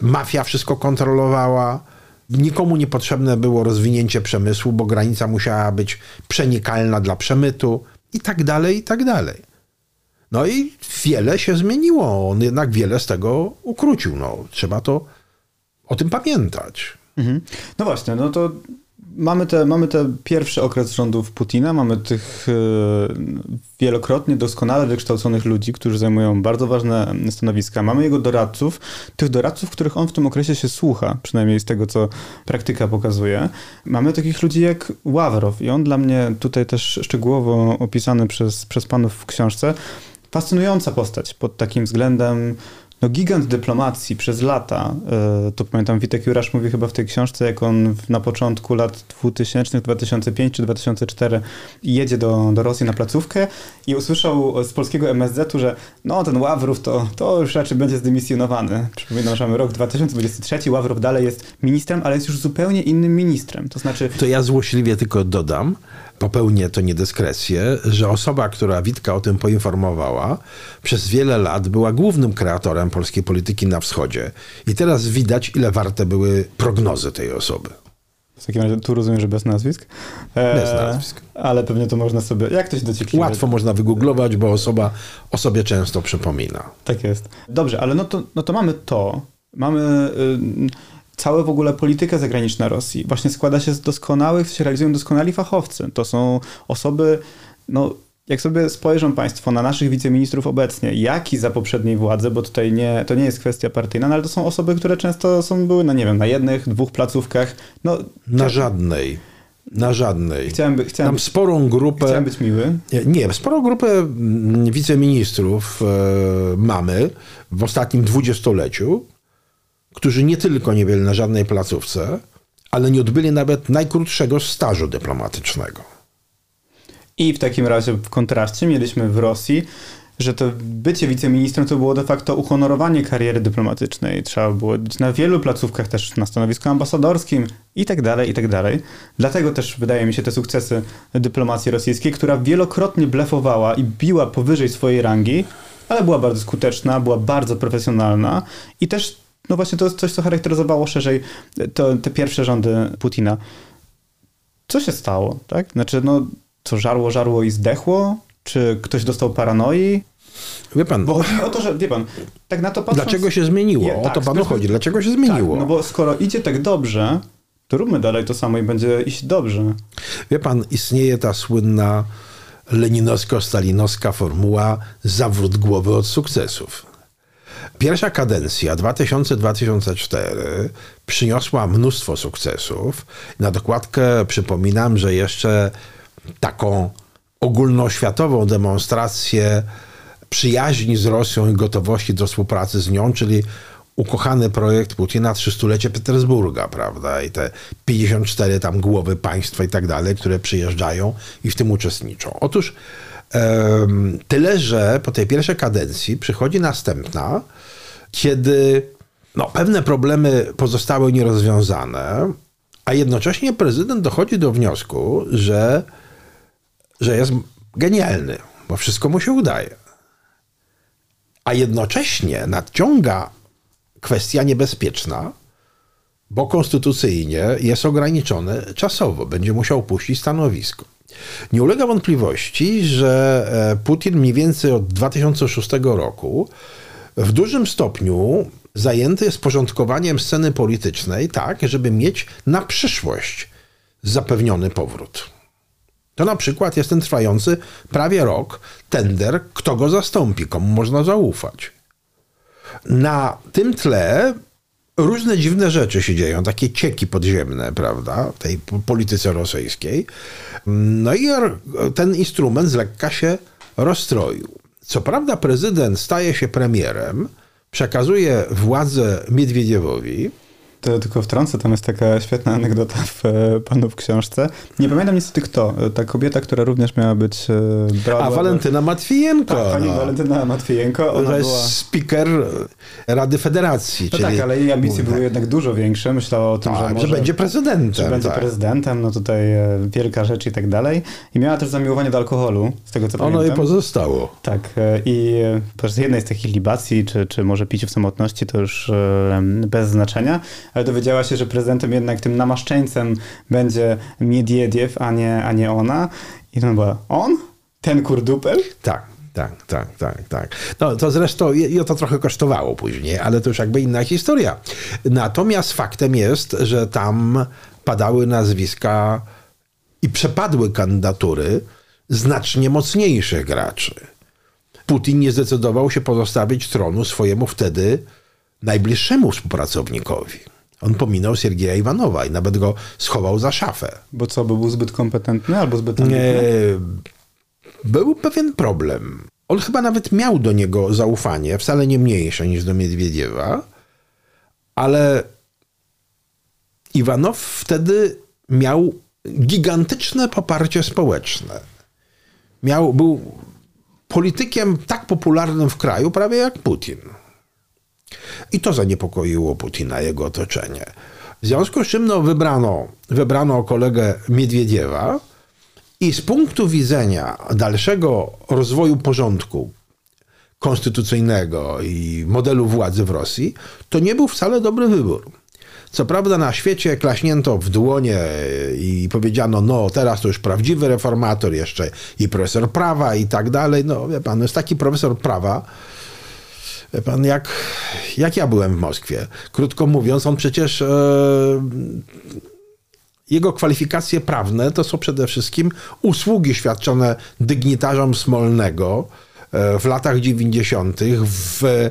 Mafia wszystko kontrolowała. Nikomu niepotrzebne było rozwinięcie przemysłu, bo granica musiała być przenikalna dla przemytu i tak dalej, i tak dalej. No i wiele się zmieniło. On jednak wiele z tego ukrócił. No, trzeba to o tym pamiętać. Mhm. No właśnie, no to mamy te, mamy te pierwszy okres rządów Putina, mamy tych e, wielokrotnie doskonale wykształconych ludzi, którzy zajmują bardzo ważne stanowiska. Mamy jego doradców, tych doradców, których on w tym okresie się słucha, przynajmniej z tego, co praktyka pokazuje. Mamy takich ludzi jak Ławrow i on dla mnie tutaj też szczegółowo opisany przez, przez panów w książce, fascynująca postać pod takim względem no, gigant dyplomacji przez lata. E, to pamiętam, Witek Jurasz mówi chyba w tej książce, jak on na początku lat 2000, 2005 czy 2004 jedzie do, do Rosji na placówkę i usłyszał z polskiego MSZ-u, że no ten Ławrów to, to już raczej będzie zdymisjonowany. Przypominam, że mamy rok 2023, Ławrow dalej jest ministrem, ale jest już zupełnie innym ministrem. To znaczy... To ja złośliwie tylko dodam, popełnię to niedyskrecję, że osoba, która Witka o tym poinformowała, przez wiele lat była głównym kreatorem polskiej polityki na wschodzie. I teraz widać, ile warte były prognozy tej osoby. W takim razie tu rozumiem, że bez nazwisk. E, bez nazwisk. Ale pewnie to można sobie. Jak to się dociekliwe? Łatwo można wygooglować, bo osoba o sobie często przypomina. Tak jest. Dobrze, ale no to, no to mamy to. Mamy. Yy całe w ogóle politykę zagraniczną Rosji właśnie składa się z doskonałych, się realizują doskonali fachowcy. To są osoby, no jak sobie spojrzą Państwo na naszych wiceministrów obecnie, jak i za poprzedniej władzy, bo tutaj nie, to nie jest kwestia partyjna, no ale to są osoby, które często są, były na, nie wiem, na jednych, dwóch placówkach. No, na żadnej. Na żadnej. Chciałem, by, chciałem Tam być, sporą grupę. Chciałem być miły. Nie, nie sporą grupę mm, wiceministrów e, mamy w ostatnim dwudziestoleciu, którzy nie tylko nie byli na żadnej placówce, ale nie odbyli nawet najkrótszego stażu dyplomatycznego. I w takim razie w kontraście mieliśmy w Rosji, że to bycie wiceministrem to było de facto uhonorowanie kariery dyplomatycznej. Trzeba było być na wielu placówkach, też na stanowisku ambasadorskim i tak dalej, i tak dalej. Dlatego też wydaje mi się te sukcesy dyplomacji rosyjskiej, która wielokrotnie blefowała i biła powyżej swojej rangi, ale była bardzo skuteczna, była bardzo profesjonalna i też no właśnie to jest coś, co charakteryzowało szerzej to, te pierwsze rządy Putina. Co się stało, tak? Znaczy, no, co żarło, żarło i zdechło? Czy ktoś dostał paranoi? Wie pan. Bo chodzi o to, że wie pan, tak na to patrząc... Dlaczego się zmieniło? Je, o tak, to panu chodzi. Dlaczego się zmieniło? Tak, no bo skoro idzie tak dobrze, to róbmy dalej to samo i będzie iść dobrze. Wie pan, istnieje ta słynna leninowsko-stalinowska formuła zawrót głowy od sukcesów. Pierwsza kadencja 2000-2004 przyniosła mnóstwo sukcesów. Na dokładkę przypominam, że jeszcze taką ogólnoświatową demonstrację przyjaźni z Rosją i gotowości do współpracy z nią, czyli ukochany projekt Putina 300-lecie Petersburga, prawda? I te 54 tam głowy państwa i tak dalej, które przyjeżdżają i w tym uczestniczą. Otóż Tyle, że po tej pierwszej kadencji przychodzi następna, kiedy no, pewne problemy pozostały nierozwiązane, a jednocześnie prezydent dochodzi do wniosku, że, że jest genialny, bo wszystko mu się udaje. A jednocześnie nadciąga kwestia niebezpieczna, bo konstytucyjnie jest ograniczony czasowo, będzie musiał opuścić stanowisko. Nie ulega wątpliwości, że e, Putin mniej więcej od 2006 roku w dużym stopniu zajęty jest porządkowaniem sceny politycznej, tak, żeby mieć na przyszłość zapewniony powrót. To na przykład jest ten trwający prawie rok tender, kto go zastąpi, komu można zaufać. Na tym tle różne dziwne rzeczy się dzieją, takie cieki podziemne, prawda, tej polityce rosyjskiej. No i ten instrument z lekka się rozstroił. Co prawda prezydent staje się premierem przekazuje władzę Miedwiediewowi, to tylko wtrącę, tam jest taka świetna anegdota w e, panu w książce. Nie pamiętam niestety kto. E, ta kobieta, która również miała być... E, brała, A, Walentyna Matwijenko. Tak, pani no. Walentyna Matwijenko. Ona była... speaker Rady Federacji. No tak, ale jej ambicje były jednak dużo większe. Myślała o tym, tak, że, może, że będzie prezydentem. Że będzie tak. prezydentem, no tutaj wielka rzecz i tak dalej. I miała też zamiłowanie do alkoholu, z tego co ono pamiętam. Ono jej pozostało. Tak. I z jednej z takich libacji, czy, czy może piciu w samotności, to już bez znaczenia ale dowiedziała się, że prezydentem jednak tym namaszczeńcem będzie Miediediew, a nie, a nie ona. I to była on? Ten kurdupel? Tak. Tak, tak, tak, tak. No to zresztą i to trochę kosztowało później, ale to już jakby inna historia. Natomiast faktem jest, że tam padały nazwiska i przepadły kandydatury znacznie mocniejszych graczy. Putin nie zdecydował się pozostawić tronu swojemu wtedy najbliższemu współpracownikowi. On pominął Siergieja Iwanowa i nawet go schował za szafę. Bo co, był zbyt kompetentny albo zbyt ambitny? Był pewien problem. On chyba nawet miał do niego zaufanie, wcale nie mniejsze niż do Miedwiediewa, ale Iwanow wtedy miał gigantyczne poparcie społeczne. Miał, był politykiem tak popularnym w kraju, prawie jak Putin. I to zaniepokoiło Putina, jego otoczenie. W związku z czym no, wybrano, wybrano kolegę Miedwiediewa i z punktu widzenia dalszego rozwoju porządku konstytucyjnego i modelu władzy w Rosji, to nie był wcale dobry wybór. Co prawda na świecie klaśnięto w dłonie i powiedziano, no teraz to już prawdziwy reformator, jeszcze i profesor prawa i tak dalej. No wie pan, jest taki profesor prawa, pan, jak, jak ja byłem w Moskwie. Krótko mówiąc, on przecież. E, jego kwalifikacje prawne to są przede wszystkim usługi świadczone dygnitarzom Smolnego E, w latach 90. w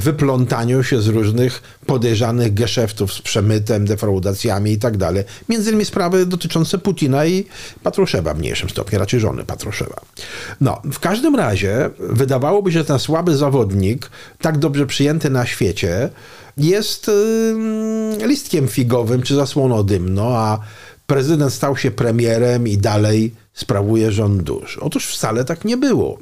wyplątaniu się z różnych podejrzanych geszeftów z przemytem, defraudacjami i tak dalej. Między innymi sprawy dotyczące Putina i Patruszewa w mniejszym stopniu, raczej żony Patruszewa. No, w każdym razie wydawałoby się, że ten słaby zawodnik, tak dobrze przyjęty na świecie, jest listkiem figowym czy zasłoną dymno, a prezydent stał się premierem i dalej sprawuje rząd dusz. Otóż wcale tak nie było.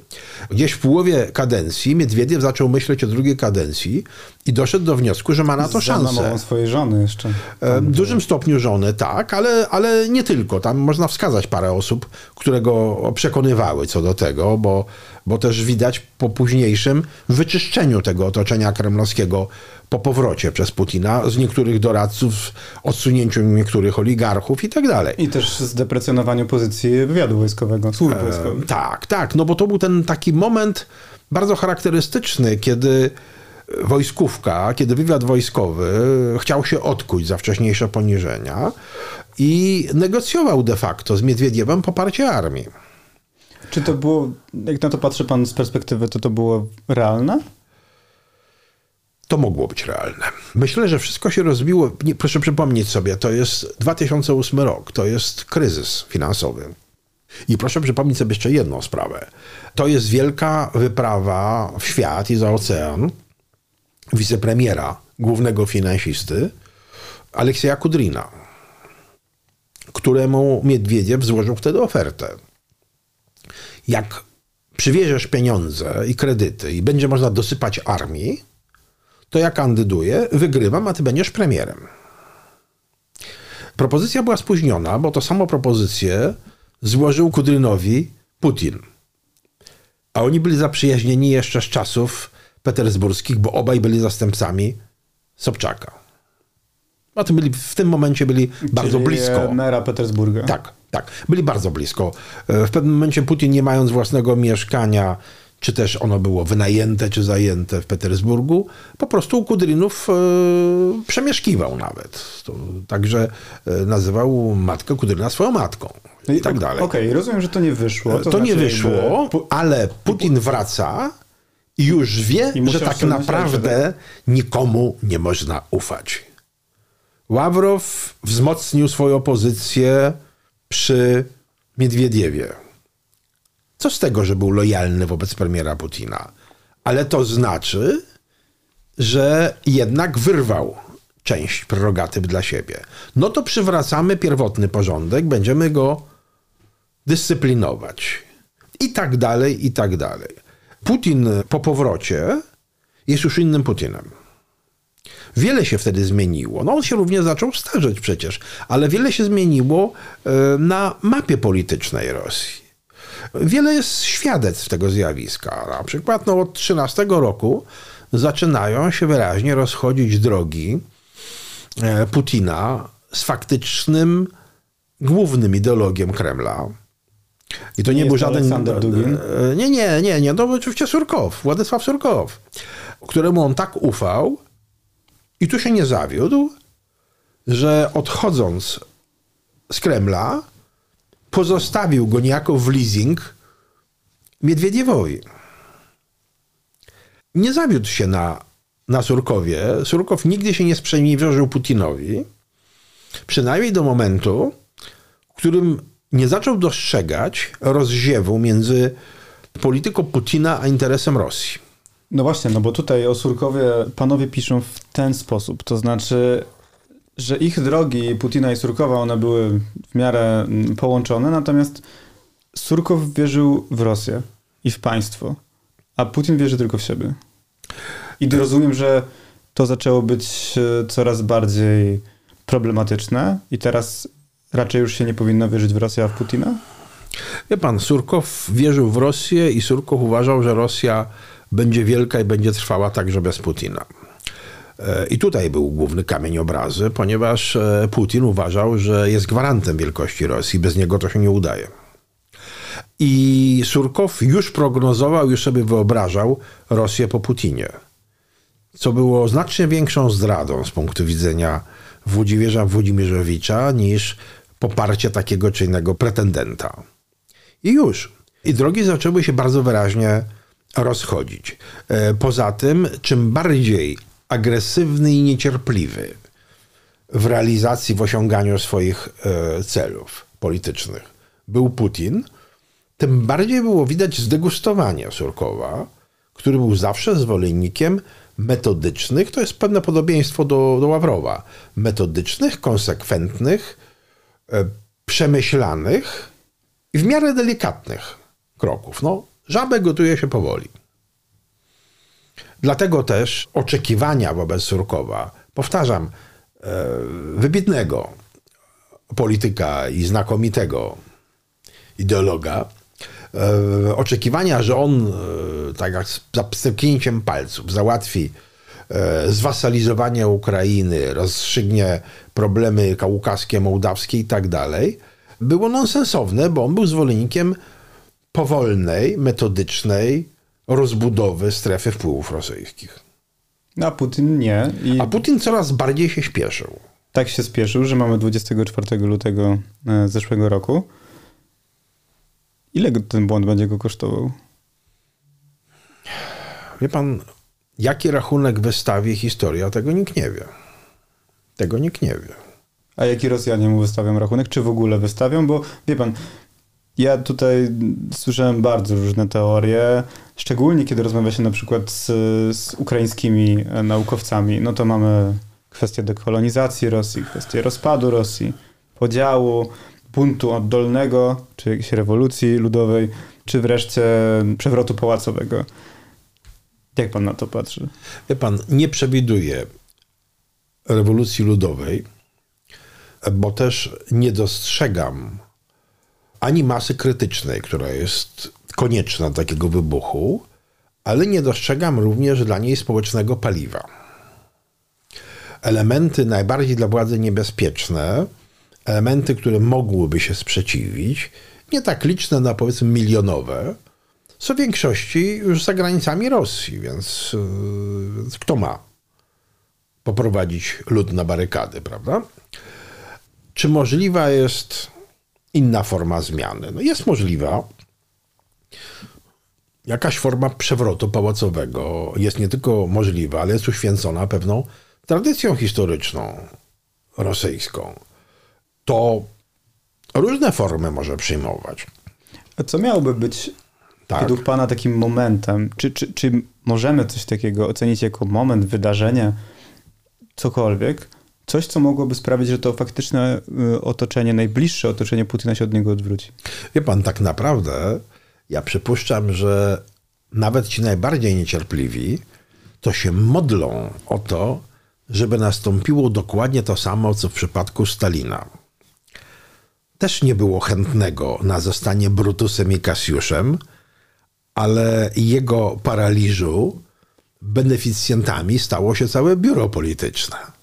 Gdzieś w połowie kadencji Miedwiediew zaczął myśleć o drugiej kadencji i doszedł do wniosku, że ma na to szansę. swojej żony jeszcze. E, w dużym stopniu żony, tak, ale, ale nie tylko. Tam można wskazać parę osób, które go przekonywały co do tego, bo, bo też widać po późniejszym wyczyszczeniu tego otoczenia kremlowskiego po powrocie przez Putina z niektórych doradców, odsunięciu niektórych oligarchów i tak dalej. I też zdeprecjonowaniu pozycji wywiadu wojskowego, służb wojskowych. E, tak, tak, no bo to był ten taki moment bardzo charakterystyczny, kiedy wojskówka, kiedy wywiad wojskowy chciał się odkuć za wcześniejsze poniżenia i negocjował de facto z Miedwiediewem poparcie armii. Czy to było, jak na to patrzy pan z perspektywy, to to było realne? to mogło być realne. Myślę, że wszystko się rozbiło. Nie, proszę przypomnieć sobie, to jest 2008 rok, to jest kryzys finansowy. I proszę przypomnieć sobie jeszcze jedną sprawę. To jest wielka wyprawa w świat i za ocean wicepremiera, głównego finansisty, Aleksieja Kudrina, któremu Miedwiediew złożył wtedy ofertę. Jak przywieziesz pieniądze i kredyty i będzie można dosypać armii, to ja kandyduję, wygrywam, a ty będziesz premierem. Propozycja była spóźniona, bo to samo propozycję złożył Kudrynowi Putin. A oni byli zaprzyjaźnieni jeszcze z czasów petersburskich, bo obaj byli zastępcami Sobczaka. A tym byli, w tym momencie byli Czyli bardzo blisko. mera Petersburga. Tak, tak. Byli bardzo blisko. W pewnym momencie Putin, nie mając własnego mieszkania, czy też ono było wynajęte, czy zajęte w Petersburgu, po prostu Kudrynów e, przemieszkiwał nawet. To, także e, nazywał matkę Kudryna swoją matką i tak dalej. Okej, okay, rozumiem, że to nie wyszło. To, to znaczy, nie wyszło, jakby... ale Putin wraca i już wie, I że tak naprawdę nikomu nie można ufać. Ławrow wzmocnił swoją pozycję przy Miedwiediewie. Co z tego, że był lojalny wobec premiera Putina? Ale to znaczy, że jednak wyrwał część prerogatyw dla siebie. No to przywracamy pierwotny porządek, będziemy go dyscyplinować. I tak dalej, i tak dalej. Putin po powrocie jest już innym Putinem. Wiele się wtedy zmieniło. No on się również zaczął starzeć przecież, ale wiele się zmieniło e, na mapie politycznej Rosji. Wiele jest świadectw tego zjawiska. Na przykład no, od 13 roku zaczynają się wyraźnie rozchodzić drogi e, Putina z faktycznym głównym ideologiem Kremla. I to nie, nie był żaden. Aleksander Dugin? E, nie, nie, nie, nie. To oczywiście Surkow, Władysław Surkow, któremu on tak ufał i tu się nie zawiódł, że odchodząc z Kremla, pozostawił go niejako w leasing Miedwiediewowi. Nie zawiódł się na, na Surkowie. Surkow nigdy się nie sprzeniewierzył Putinowi, przynajmniej do momentu, w którym nie zaczął dostrzegać rozziewu między polityką Putina a interesem Rosji. No właśnie, no bo tutaj o Surkowie panowie piszą w ten sposób, to znaczy, że ich drogi Putina i Surkowa, one były w miarę mm, połączone, natomiast Surkow wierzył w Rosję i w państwo, a Putin wierzy tylko w siebie. I rozumiem, że to zaczęło być e, coraz bardziej problematyczne i teraz raczej już się nie powinno wierzyć w Rosję, a w Putina? Wie pan, Surkow wierzył w Rosję i Surkow uważał, że Rosja będzie wielka i będzie trwała także bez Putina. E, I tutaj był główny kamień obrazy, ponieważ e, Putin uważał, że jest gwarantem wielkości Rosji. Bez niego to się nie udaje. I Surkow już prognozował, już sobie wyobrażał Rosję po Putinie. Co było znacznie większą zdradą z punktu widzenia Włodzimierza Włodzimierzowicza niż poparcie takiego czy innego pretendenta. I już. I drogi zaczęły się bardzo wyraźnie rozchodzić. E, poza tym, czym bardziej agresywny i niecierpliwy w realizacji, w osiąganiu swoich e, celów politycznych był Putin, tym bardziej było widać zdegustowanie Surkowa, który był zawsze zwolennikiem metodycznych, to jest pewne podobieństwo do, do Ławrowa, metodycznych, konsekwentnych, e, przemyślanych i w miarę delikatnych kroków. No, żabę gotuje się powoli. Dlatego też oczekiwania wobec Surkowa, powtarzam, e, wybitnego polityka i znakomitego ideologa, e, oczekiwania, że on e, tak jak za pstryknięciem palców załatwi zwasalizowanie Ukrainy, rozstrzygnie problemy kaukaskie, mołdawskie i tak dalej, było nonsensowne, bo on był zwolennikiem powolnej, metodycznej rozbudowy strefy wpływów rosyjskich. A Putin nie. I... A Putin coraz bardziej się śpieszył. Tak się spieszył, że mamy 24 lutego e, zeszłego roku. Ile ten błąd będzie go kosztował? Wie pan, jaki rachunek wystawi historia, tego nikt nie wie. Tego nikt nie wie. A jaki Rosjanie mu wystawią rachunek? Czy w ogóle wystawią? Bo wie pan, ja tutaj słyszałem bardzo różne teorie, szczególnie kiedy rozmawia się na przykład z, z ukraińskimi e, naukowcami. No to mamy kwestię dekolonizacji Rosji, kwestię rozpadu Rosji, podziału, buntu oddolnego, czy jakiejś rewolucji ludowej, czy wreszcie przewrotu pałacowego. Jak pan na to patrzy? Wie pan, nie przewiduje rewolucji ludowej, bo też nie dostrzegam ani masy krytycznej, która jest konieczna do takiego wybuchu, ale nie dostrzegam również dla niej społecznego paliwa. Elementy najbardziej dla władzy niebezpieczne, elementy, które mogłyby się sprzeciwić, nie tak liczne, na powiedzmy milionowe, są w większości już za granicami Rosji, więc yy, kto ma poprowadzić lud na barykady, prawda? Czy możliwa jest inna forma zmiany. No jest możliwa. Jakaś forma przewrotu pałacowego jest nie tylko możliwa, ale jest uświęcona pewną tradycją historyczną rosyjską. To różne formy może przyjmować. A co miałoby być tak. według Pana takim momentem, czy, czy, czy możemy coś takiego ocenić jako moment, wydarzenie, cokolwiek, coś, co mogłoby sprawić, że to faktyczne y, otoczenie, najbliższe otoczenie Putina się od niego odwróci? Wie pan, tak naprawdę ja przypuszczam, że nawet ci najbardziej niecierpliwi to się modlą o to, żeby nastąpiło dokładnie to samo, co w przypadku Stalina. Też nie było chętnego na zostanie Brutusem i Kasiuszem, ale jego paraliżu beneficjentami stało się całe biuro polityczne.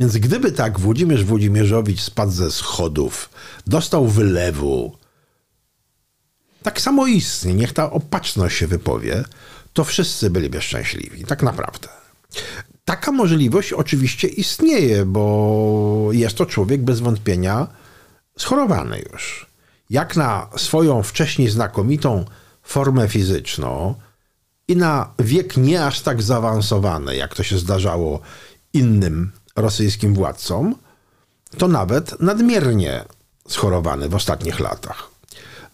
Więc gdyby tak Włodzimierz Włodzimierzowicz spadł ze schodów, dostał wylewu, tak samo istnie, niech ta opatrzność się wypowie, to wszyscy byliby szczęśliwi, tak naprawdę. Taka możliwość oczywiście istnieje, bo jest to człowiek bez wątpienia schorowany już. Jak na swoją wcześniej znakomitą formę fizyczną i na wiek nie aż tak zaawansowany, jak to się zdarzało innym rosyjskim władcom, to nawet nadmiernie schorowany w ostatnich latach.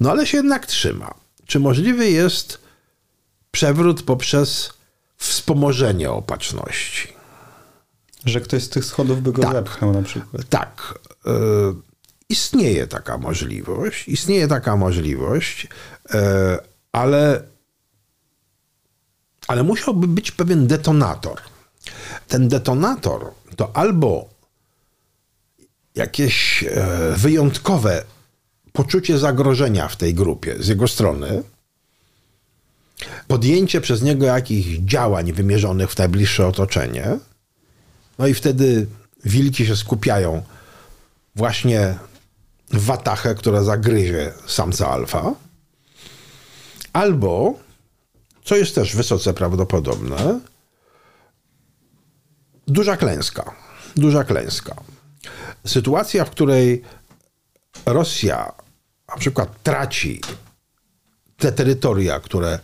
No ale się jednak trzyma. Czy możliwy jest przewrót poprzez wspomożenie opatrzności? Że ktoś z tych schodów by go tak, zepchnął na przykład. Tak. Y istnieje taka możliwość. Istnieje taka możliwość, y ale, ale musiałby być pewien detonator. Ten detonator to albo jakieś e, wyjątkowe poczucie zagrożenia w tej grupie z jego strony, podjęcie przez niego jakichś działań wymierzonych w najbliższe otoczenie, no i wtedy wilki się skupiają właśnie w watachę, która zagryzie samca alfa, albo, co jest też wysoce prawdopodobne, duża klęska. Duża klęska. Sytuacja, w której Rosja na przykład traci te terytoria, które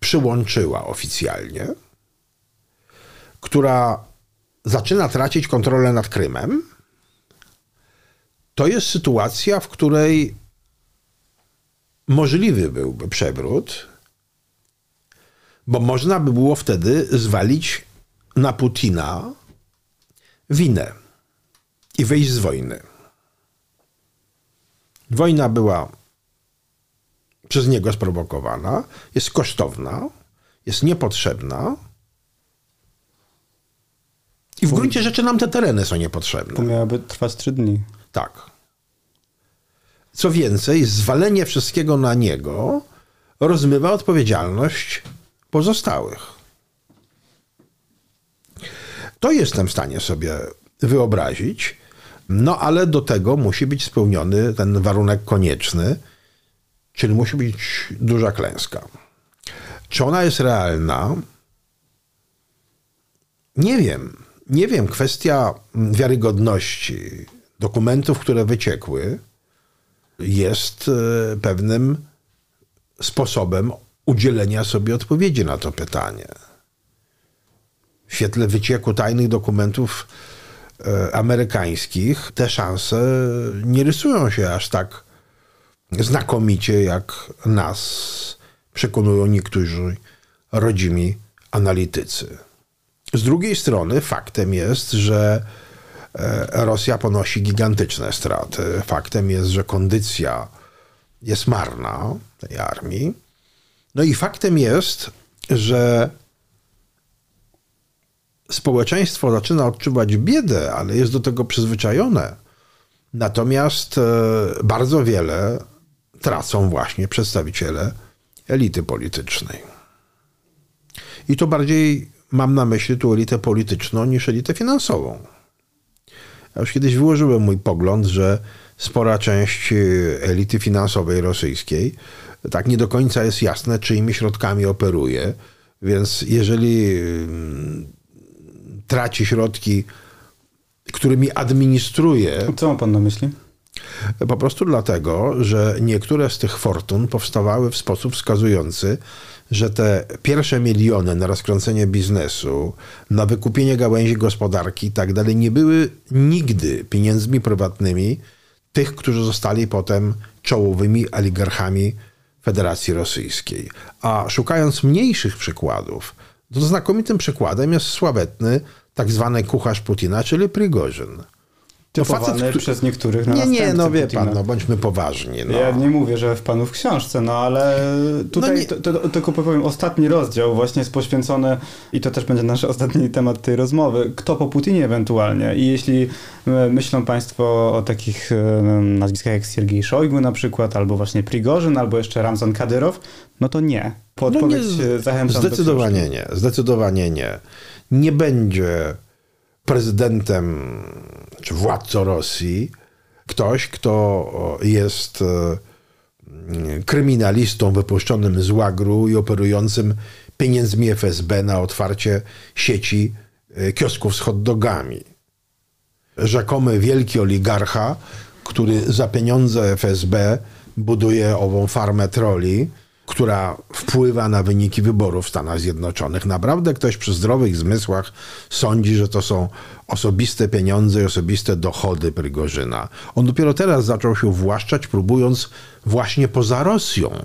przyłączyła oficjalnie, która zaczyna tracić kontrolę nad Krymem, to jest sytuacja, w której możliwy byłby przewrót, bo można by było wtedy zwalić na Putina winę i wyjść z wojny. Wojna była przez niego sprowokowana, jest kosztowna, jest niepotrzebna. I w gruncie rzeczy nam te tereny są niepotrzebne. To miałaby trwać trzy dni. Tak. Co więcej, zwalenie wszystkiego na niego rozmywa odpowiedzialność pozostałych. To jestem w stanie sobie wyobrazić, no ale do tego musi być spełniony ten warunek konieczny, czyli musi być duża klęska. Czy ona jest realna? Nie wiem. Nie wiem. Kwestia wiarygodności dokumentów, które wyciekły, jest e, pewnym sposobem udzielenia sobie odpowiedzi na to pytanie w świetle wycieku tajnych dokumentów e, amerykańskich te szanse nie rysują się aż tak znakomicie, jak nas przekonują niektórzy rodzimi analitycy. Z drugiej strony faktem jest, że e, Rosja ponosi gigantyczne straty. Faktem jest, że kondycja jest marna tej armii. No i faktem jest, że społeczeństwo zaczyna odczuwać biedę, ale jest do tego przyzwyczajone. Natomiast e, bardzo wiele tracą właśnie przedstawiciele elity politycznej. I to bardziej mam na myśli tu elitę polityczną niż elitę finansową. Ja już kiedyś wyłożyłem mój pogląd, że spora część elity finansowej rosyjskiej tak nie do końca jest jasne, czyimi środkami operuje. Więc jeżeli mm, traci środki, którymi administruje. Co ma pan na myśli? Po prostu dlatego, że niektóre z tych fortun powstawały w sposób wskazujący, że te pierwsze miliony na rozkręcenie biznesu, na wykupienie gałęzi gospodarki i tak dalej, nie były nigdy pieniędzmi prywatnymi tych, którzy zostali potem czołowymi oligarchami Federacji Rosyjskiej. A szukając mniejszych przykładów, to znakomitym przykładem jest sławetny tak zwany kucharz Putina, czyli Prigorzyn. To facet, który... przez niektórych na Nie, nie, no wie Putina. pan, no bądźmy poważni. No. Ja nie mówię, że w panu w książce, no ale tutaj no nie... to, to, tylko powiem, ostatni rozdział właśnie jest poświęcony i to też będzie nasz ostatni temat tej rozmowy, kto po Putinie ewentualnie i jeśli e, myślą państwo o takich e, nazwiskach jak Siergiej Szojgu na przykład, albo właśnie Prigorzyn, albo jeszcze Ramzan Kadyrow, no to nie. Po odpowiedź no nie, zachęcam Zdecydowanie nie, zdecydowanie nie. Nie będzie prezydentem czy władcą Rosji ktoś, kto jest e, kryminalistą wypuszczonym z łagru i operującym pieniędzmi FSB na otwarcie sieci e, kiosków z hot-dogami. Rzekomy wielki oligarcha, który za pieniądze FSB buduje ową farmę troli, która wpływa na wyniki wyborów w Stanach Zjednoczonych. Naprawdę ktoś przy zdrowych zmysłach sądzi, że to są osobiste pieniądze i osobiste dochody Prygorzyna. On dopiero teraz zaczął się uwłaszczać, próbując właśnie poza Rosją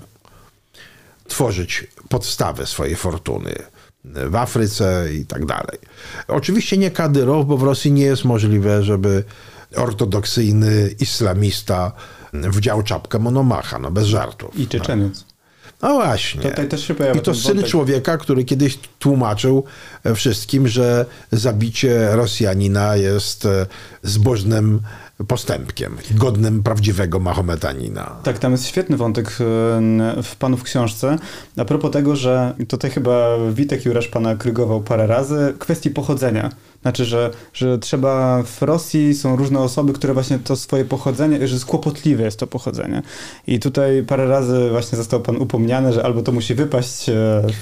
tworzyć podstawę swojej fortuny w Afryce i tak dalej. Oczywiście nie Kadyrow, bo w Rosji nie jest możliwe, żeby ortodoksyjny islamista wdział czapkę Monomacha, no bez żartów. I Czeczeniec. No właśnie. Tutaj też się pojawia I to syn wątek. człowieka, który kiedyś tłumaczył e, wszystkim, że zabicie Rosjanina jest e, zbożnym postępkiem, godnym prawdziwego Mahometanina. Tak, tam jest świetny wątek w panu w książce. A propos tego, że tutaj chyba Witek Jurasz pana krygował parę razy, kwestii pochodzenia. Znaczy, że, że trzeba w Rosji są różne osoby, które właśnie to swoje pochodzenie, że jest kłopotliwe jest to pochodzenie. I tutaj parę razy właśnie został pan upomniany, że albo to musi wypaść e,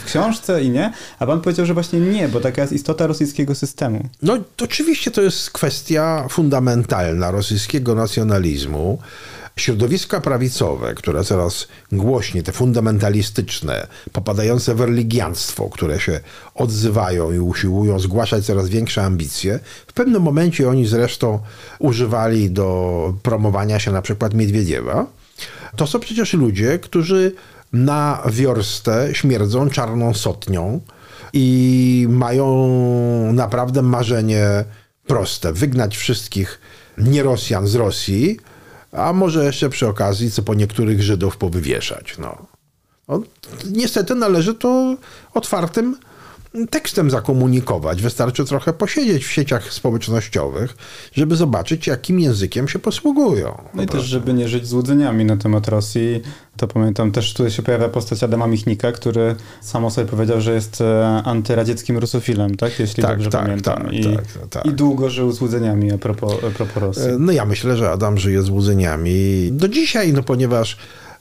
w książce i nie, a pan powiedział, że właśnie nie, bo taka jest istota rosyjskiego systemu. No to oczywiście to jest kwestia fundamentalna rosyjskiego nacjonalizmu środowiska prawicowe, które coraz głośniej, te fundamentalistyczne, popadające w religianstwo, które się odzywają i usiłują zgłaszać coraz większe ambicje, w pewnym momencie oni zresztą używali do promowania się na przykład Miedwiediewa, to są przecież ludzie, którzy na wiorstę śmierdzą czarną sotnią i mają naprawdę marzenie proste: wygnać wszystkich nierosjan z Rosji, a może jeszcze przy okazji, co po niektórych Żydów powywieszać. No. no niestety należy to otwartym tekstem zakomunikować. Wystarczy trochę posiedzieć w sieciach społecznościowych, żeby zobaczyć, jakim językiem się posługują. No i też, żeby nie żyć złudzeniami na temat Rosji. To pamiętam, też tutaj się pojawia postać Adama Michnika, który sam o sobie powiedział, że jest e, antyradzieckim rusofilem, tak? Jeśli tak, dobrze tak, pamiętam. Tak, I, tak, tak, I długo żył złudzeniami a propos, a propos Rosji. E, no ja myślę, że Adam żyje złudzeniami do dzisiaj, no ponieważ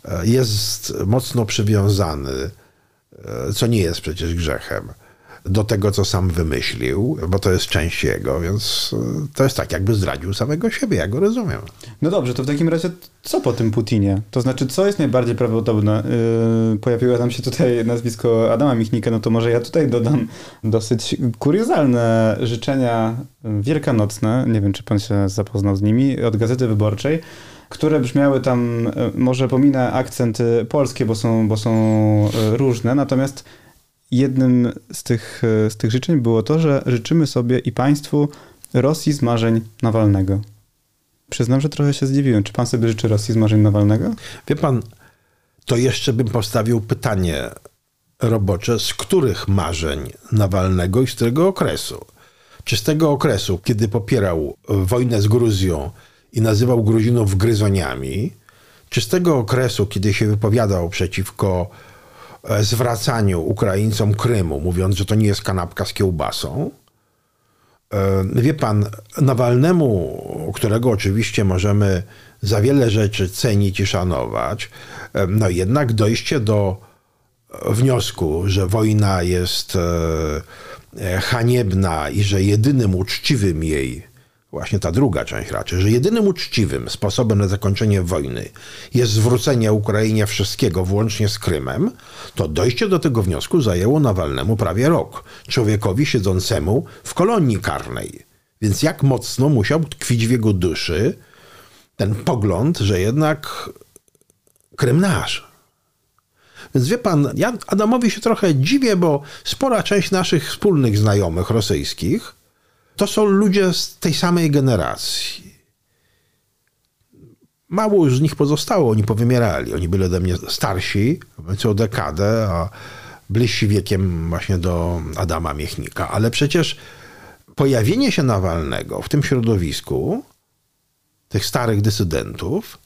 e, jest mocno przywiązany, co nie jest przecież grzechem do tego, co sam wymyślił, bo to jest część jego, więc e, to jest tak, jakby zdradził samego siebie, ja go rozumiem. No dobrze, to w takim razie co po tym Putinie? To znaczy, co jest najbardziej prawdopodobne? Yy, pojawiło nam się tutaj nazwisko Adama Michnika, no to może ja tutaj dodam dosyć kuriozalne życzenia wielkanocne, nie wiem, czy pan się zapoznał z nimi, od Gazety Wyborczej, które brzmiały tam, e, może pominę akcenty polskie, bo są, bo są różne, natomiast jednym z tych, e, z tych życzeń było to, że życzymy sobie i państwu Rosji z marzeń Nawalnego. Przyznam, że trochę się zdziwiłem. Czy pan sobie życzy Rosji z marzeń Nawalnego? Wie pan, to jeszcze bym postawił pytanie robocze, z których marzeń Nawalnego i z którego okresu? Czy z tego okresu, kiedy popierał wojnę z Gruzją i nazywał Gruzinów gryzoniami, czy z tego okresu, kiedy się wypowiadał przeciwko zwracaniu Ukraińcom Krymu, mówiąc, że to nie jest kanapka z kiełbasą. E, wie pan, Nawalnemu, którego oczywiście możemy za wiele rzeczy cenić i szanować, e, no jednak dojście do wniosku, że wojna jest haniebna i że jedynym uczciwym jej właśnie ta druga część raczej, że jedynym uczciwym sposobem na zakończenie wojny jest zwrócenie Ukrainie wszystkiego, włącznie z Krymem, to dojście do tego wniosku zajęło Nawalnemu prawie rok. Człowiekowi siedzącemu w kolonii karnej. Więc jak mocno musiał tkwić w jego duszy ten pogląd, że jednak Krym nasz. Więc wie pan, ja Adamowi się trochę dziwię, bo spora część naszych wspólnych znajomych rosyjskich to są ludzie z tej samej generacji. Mało już z nich pozostało, oni powymierali. Oni byli ode mnie starsi, o dekadę, a bliżsi wiekiem właśnie do Adama Miechnika. Ale przecież pojawienie się Nawalnego w tym środowisku, tych starych dysydentów,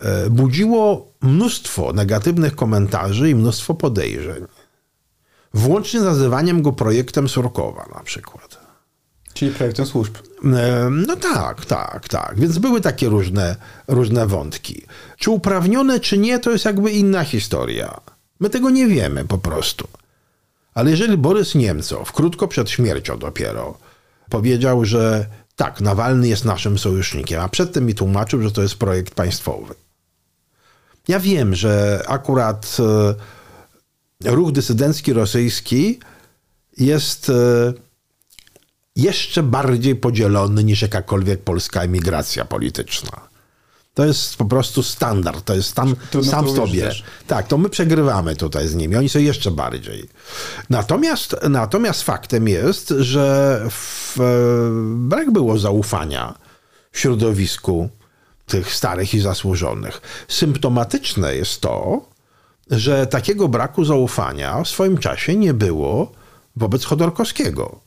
e, budziło mnóstwo negatywnych komentarzy i mnóstwo podejrzeń. Włącznie nazywaniem go projektem Surkowa na przykład. Czyli projektem służb. No tak, tak, tak. Więc były takie różne, różne wątki. Czy uprawnione, czy nie, to jest jakby inna historia. My tego nie wiemy po prostu. Ale jeżeli Borys Niemcow, krótko przed śmiercią dopiero, powiedział, że tak, Nawalny jest naszym sojusznikiem, a przedtem mi tłumaczył, że to jest projekt państwowy. Ja wiem, że akurat e, ruch dysydencki rosyjski jest e, jeszcze bardziej podzielony niż jakakolwiek polska emigracja polityczna. To jest po prostu standard, to jest tam sam w sobie. Też. Tak, to my przegrywamy tutaj z nimi, oni są jeszcze bardziej. Natomiast, natomiast faktem jest, że w, brak było zaufania w środowisku tych starych i zasłużonych. Symptomatyczne jest to, że takiego braku zaufania w swoim czasie nie było wobec Chodorkowskiego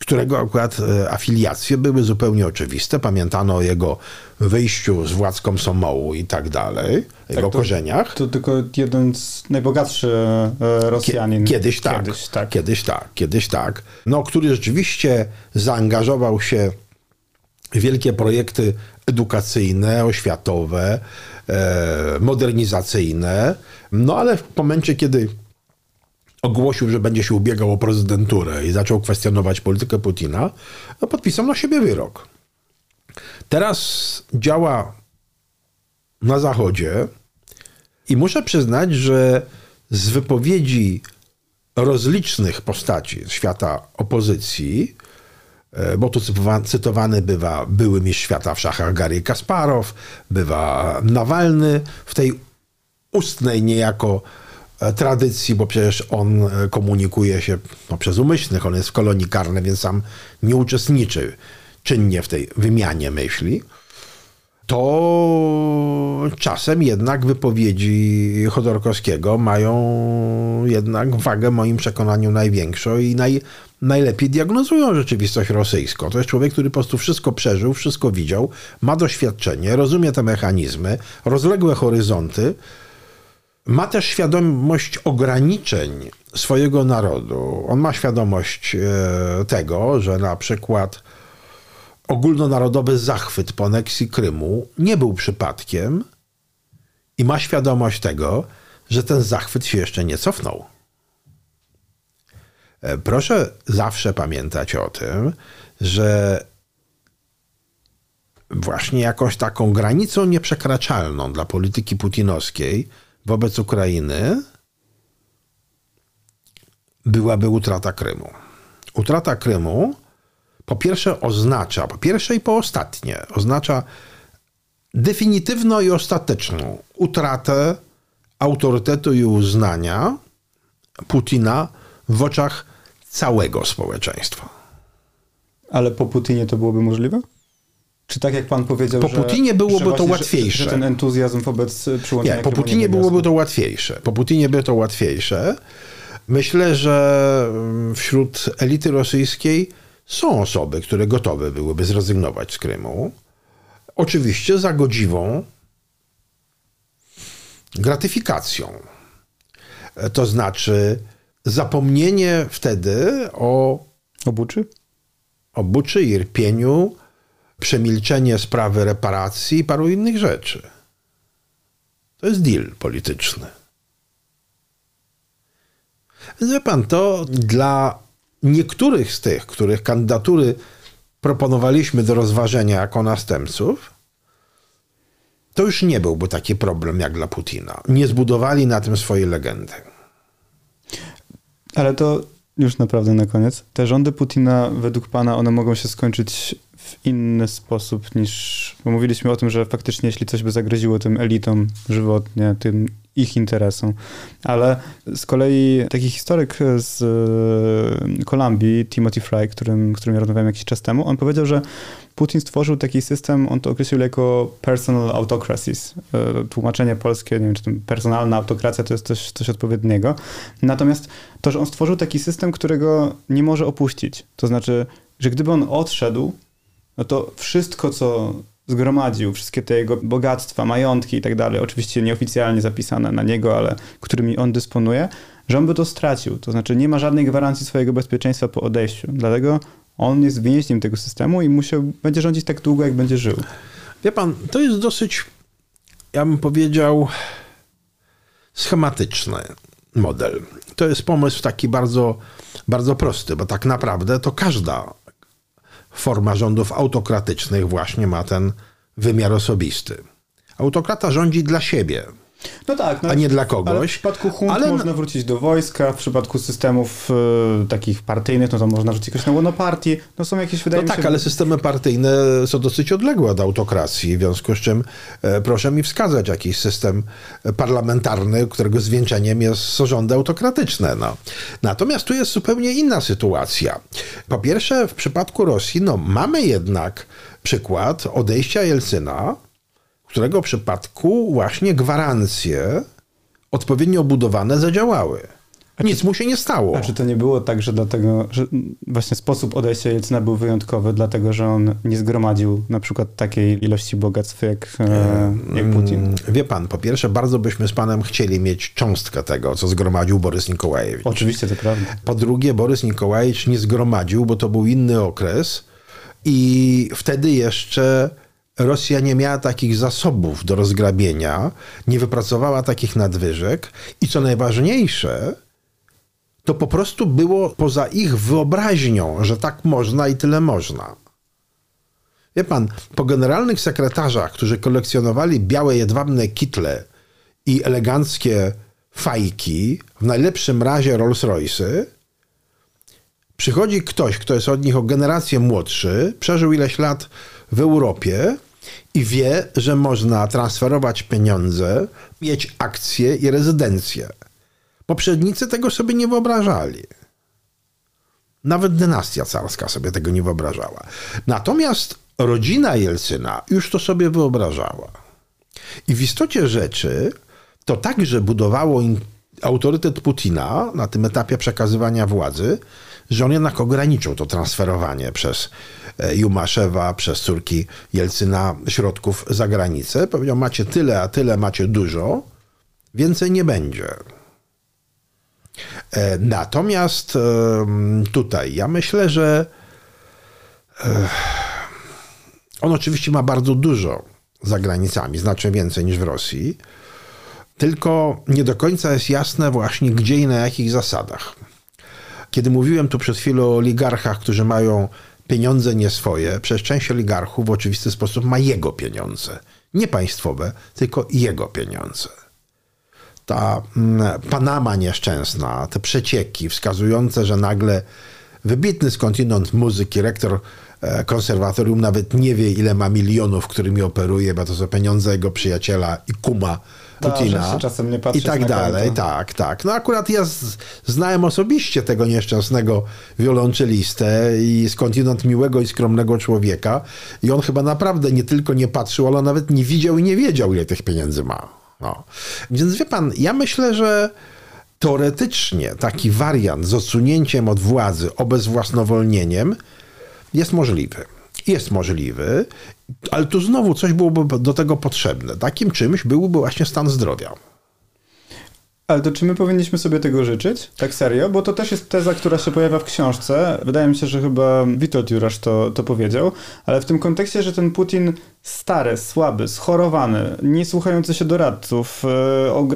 którego akurat e, afiliacje były zupełnie oczywiste. Pamiętano o jego wyjściu z władz komsomołu i tak dalej, tak, jego to, korzeniach. To tylko jeden z najbogatszych e, Rosjanin. Kiedyś tak, kiedyś tak, kiedyś tak, kiedyś tak. No, który rzeczywiście zaangażował się w wielkie projekty edukacyjne, oświatowe, e, modernizacyjne, no ale w momencie, kiedy ogłosił, że będzie się ubiegał o prezydenturę i zaczął kwestionować politykę Putina, no podpisał na siebie wyrok. Teraz działa na Zachodzie i muszę przyznać, że z wypowiedzi rozlicznych postaci świata opozycji, e, bo tu cytowany bywa były mistrz świata w szachach Gary Kasparow, bywa Nawalny w tej ustnej niejako tradycji, bo przecież on e, komunikuje się no, przez umyślnych, on jest w kolonii karnej, więc sam nie uczestniczy czynnie w tej wymianie myśli, to czasem jednak wypowiedzi Chodorkowskiego mają jednak wagę moim przekonaniu największą i naj, najlepiej diagnozują rzeczywistość rosyjską. To jest człowiek, który po prostu wszystko przeżył, wszystko widział, ma doświadczenie, rozumie te mechanizmy, rozległe horyzonty, ma też świadomość ograniczeń swojego narodu. On ma świadomość e, tego, że na przykład ogólnonarodowy zachwyt po aneksji Krymu nie był przypadkiem i ma świadomość tego, że ten zachwyt się jeszcze nie cofnął. E, proszę zawsze pamiętać o tym, że właśnie jakąś taką granicą nieprzekraczalną dla polityki putinowskiej wobec Ukrainy byłaby utrata Krymu. Utrata Krymu po pierwsze oznacza, po pierwsze i po ostatnie, oznacza definitywną i ostateczną utratę autorytetu i uznania Putina w oczach całego społeczeństwa. Ale po Putinie to byłoby możliwe? Czy tak jak pan powiedział, po że, Putinie byłoby że to łatwiejsze. Że, że, ten entuzjazm wobec przyłączenia Nie, po Putinie byłoby to łatwiejsze. Po Putinie by to łatwiejsze. Myślę, że mm, wśród elity rosyjskiej są osoby, które gotowe byłyby zrezygnować z Krymu. Oczywiście za godziwą gratyfikacją. To znaczy zapomnienie wtedy o obuczy, obuczy i rpieniu przemilczenie sprawy reparacji i paru innych rzeczy. To jest deal polityczny. Wie pan, to dla niektórych z tych, których kandydatury proponowaliśmy do rozważenia jako następców, to już nie byłby taki problem jak dla Putina. Nie zbudowali na tym swojej legendy. Ale to już naprawdę na koniec. Te rządy Putina, według pana, one mogą się skończyć w inny sposób niż. Bo mówiliśmy o tym, że faktycznie, jeśli coś by zagroziło tym elitom żywotnie, tym ich interesom. Ale z kolei taki historyk z e, Kolumbii, Timothy Fry, którym, którym ja rozmawiałem jakiś czas temu, on powiedział, że Putin stworzył taki system, on to określił jako personal autocracies. E, tłumaczenie polskie, nie wiem, czy to personalna autokracja to jest coś, coś odpowiedniego. Natomiast to, że on stworzył taki system, którego nie może opuścić. To znaczy, że gdyby on odszedł, no to wszystko, co zgromadził, wszystkie te jego bogactwa, majątki i tak dalej, oczywiście nieoficjalnie zapisane na niego, ale którymi on dysponuje, że on by to stracił. To znaczy nie ma żadnej gwarancji swojego bezpieczeństwa po odejściu. Dlatego on jest więźniem tego systemu i musiał, będzie rządzić tak długo, jak będzie żył. Wie pan, to jest dosyć, ja bym powiedział, schematyczny model. To jest pomysł taki bardzo, bardzo prosty, bo tak naprawdę to każda forma rządów autokratycznych właśnie ma ten wymiar osobisty. Autokrata rządzi dla siebie. No tak, no, a nie dla kogoś. Ale w przypadku hunt ale... można wrócić do wojska, w przypadku systemów y, takich partyjnych, no to można wrócić jakoś na łono partii. No są jakieś, wydaje no tak, się... ale systemy partyjne są dosyć odległe od autokracji, w związku z czym e, proszę mi wskazać jakiś system parlamentarny, którego zwieńczeniem jest rządy autokratyczne. No. Natomiast tu jest zupełnie inna sytuacja. Po pierwsze, w przypadku Rosji, no mamy jednak przykład odejścia Jelcyna, którego przypadku właśnie gwarancje odpowiednio obudowane zadziałały. Nic mu się nie stało. A czy to nie było tak, że dlatego, że właśnie sposób odejścia Jelcyna był wyjątkowy, dlatego że on nie zgromadził na przykład takiej ilości bogactw jak, e, jak Putin? Wie pan, po pierwsze, bardzo byśmy z panem chcieli mieć cząstkę tego, co zgromadził Borys Nikołajewicz. Oczywiście, to prawda. Po drugie, Borys Nikołajewicz nie zgromadził, bo to był inny okres i wtedy jeszcze Rosja nie miała takich zasobów do rozgrabienia, nie wypracowała takich nadwyżek i co najważniejsze, to po prostu było poza ich wyobraźnią, że tak można i tyle można. Wie pan, po generalnych sekretarzach, którzy kolekcjonowali białe jedwabne kitle i eleganckie fajki, w najlepszym razie Rolls-Royce'y, przychodzi ktoś, kto jest od nich o generację młodszy, przeżył ileś lat w Europie i wie, że można transferować pieniądze, mieć akcje i rezydencje. Poprzednicy tego sobie nie wyobrażali. Nawet dynastia carska sobie tego nie wyobrażała. Natomiast rodzina Jelcyna już to sobie wyobrażała. I w istocie rzeczy to także budowało autorytet Putina na tym etapie przekazywania władzy, że on jednak ograniczył to transferowanie przez Jumaszewa, przez córki Jelcyna środków za granicę. Powiedział, macie tyle, a tyle, macie dużo, więcej nie będzie. E, natomiast tutaj ja myślę, że e, on oczywiście ma bardzo dużo za granicami, znacznie więcej niż w Rosji, tylko nie do końca jest jasne właśnie gdzie i na jakich zasadach. Kiedy mówiłem tu przed chwilą o oligarchach, którzy mają pieniądze nie swoje, przez część oligarchów w oczywisty sposób ma jego pieniądze. Nie państwowe, tylko jego pieniądze. Ta mm, Panama nieszczęsna, te przecieki wskazujące, że nagle wybitny skądinąd muzyki, rektor e, konserwatorium nawet nie wie, ile ma milionów, którymi operuje, bo to są pieniądze jego przyjaciela i kuma Putina i tak dalej. Tak, tak. No akurat ja z, znałem osobiście tego nieszczęsnego wiolonczelistę i skądinąd miłego i skromnego człowieka i on chyba naprawdę nie tylko nie patrzył, ale nawet nie widział i nie wiedział, ile tych pieniędzy ma. No. Więc wie pan, ja myślę, że teoretycznie taki wariant z odsunięciem od władzy, obezwłasnowolnieniem jest możliwy jest możliwy, ale tu znowu coś byłoby do tego potrzebne. Takim czymś byłby właśnie stan zdrowia. Ale to czy my powinniśmy sobie tego życzyć? Tak serio? Bo to też jest teza, która się pojawia w książce. Wydaje mi się, że chyba Witold Jurasz to, to powiedział, ale w tym kontekście, że ten Putin stary, słaby, schorowany, nie słuchający się doradców,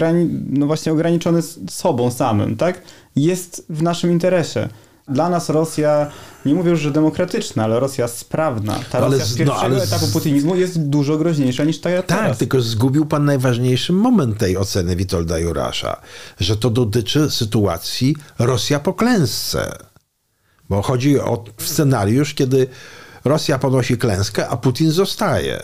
yy, no właśnie ograniczony sobą samym, tak? Jest w naszym interesie. Dla nas Rosja, nie mówię już, że demokratyczna, ale Rosja sprawna. Ta ale Rosja z no, pierwszego no, etapu putinizmu jest dużo groźniejsza niż ta tak, teraz. Tak, tylko zgubił pan najważniejszy moment tej oceny Witolda Jurasza, że to dotyczy sytuacji Rosja po klęsce. Bo chodzi o scenariusz, kiedy Rosja ponosi klęskę, a Putin zostaje.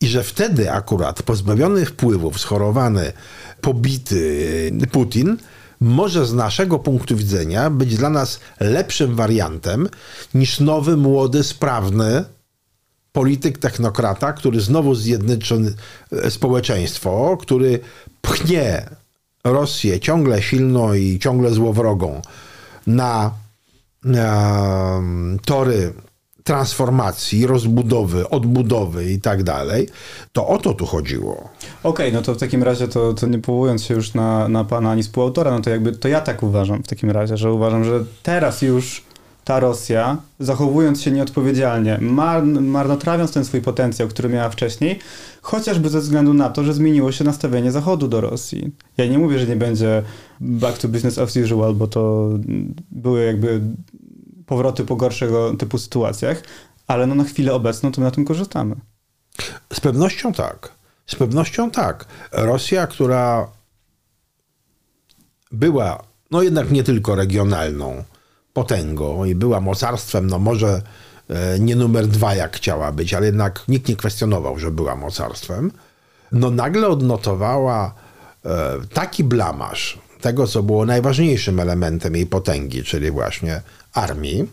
I że wtedy akurat pozbawiony wpływów, schorowany, pobity Putin może z naszego punktu widzenia być dla nas lepszym wariantem niż nowy, młody, sprawny polityk, technokrata, który znowu zjednoczy społeczeństwo, który pchnie Rosję ciągle silną i ciągle złowrogą na, na tory transformacji, rozbudowy, odbudowy i tak dalej, to o to tu chodziło. Okej, okay, no to w takim razie, to, to nie powołując się już na, na pana ani współautora, no to jakby to ja tak uważam w takim razie, że uważam, że teraz już ta Rosja, zachowując się nieodpowiedzialnie, mar marnotrawiąc ten swój potencjał, który miała wcześniej, chociażby ze względu na to, że zmieniło się nastawienie Zachodu do Rosji. Ja nie mówię, że nie będzie back to business as usual, bo to były jakby powroty po gorszego typu sytuacjach, ale no na chwilę obecną to my na tym korzystamy. Z pewnością tak. Z pewnością tak. Rosja, która była, no jednak nie tylko regionalną potęgą i była mocarstwem, no może e, nie numer dwa jak chciała być, ale jednak nikt nie kwestionował, że była mocarstwem, no nagle odnotowała e, taki blamaż tego, co było najważniejszym elementem jej potęgi, czyli właśnie armii,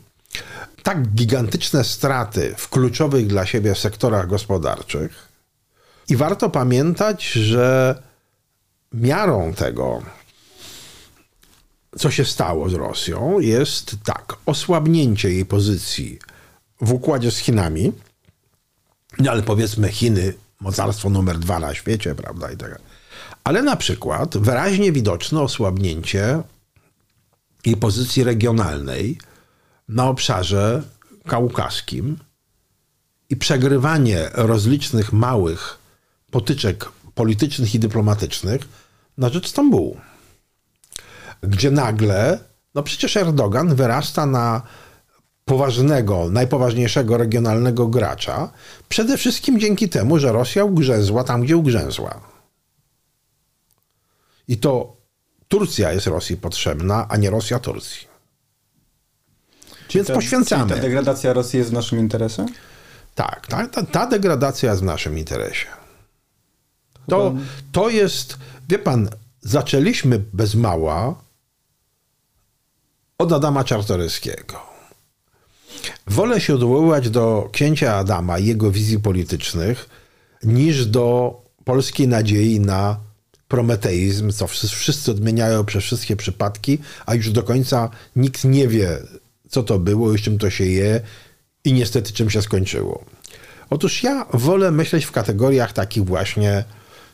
tak gigantyczne straty w kluczowych dla siebie sektorach gospodarczych. I warto pamiętać, że miarą tego, co się stało z Rosją, jest tak, osłabnięcie jej pozycji w układzie z Chinami, no ale powiedzmy Chiny, mocarstwo numer dwa na świecie, prawda, i tak ale na przykład wyraźnie widoczne osłabnięcie jej pozycji regionalnej na obszarze kaukaskim i przegrywanie rozlicznych małych potyczek politycznych i dyplomatycznych na rzecz Stambułu, gdzie nagle, no przecież Erdogan wyrasta na poważnego, najpoważniejszego regionalnego gracza, przede wszystkim dzięki temu, że Rosja ugrzęzła tam, gdzie ugrzęzła. I to Turcja jest Rosji potrzebna, a nie Rosja Turcji. Więc ta, poświęcamy. ta degradacja Rosji jest w naszym interesie? Tak, ta, ta, ta degradacja jest w naszym interesie. To, to jest, wie pan, zaczęliśmy bez mała od Adama Czartoryskiego. Wolę się odwoływać do księcia Adama i jego wizji politycznych, niż do polskiej nadziei na prometeizm, co wszyscy odmieniają przez wszystkie przypadki, a już do końca nikt nie wie, co to było i czym to się je i niestety czym się skończyło. Otóż ja wolę myśleć w kategoriach takich właśnie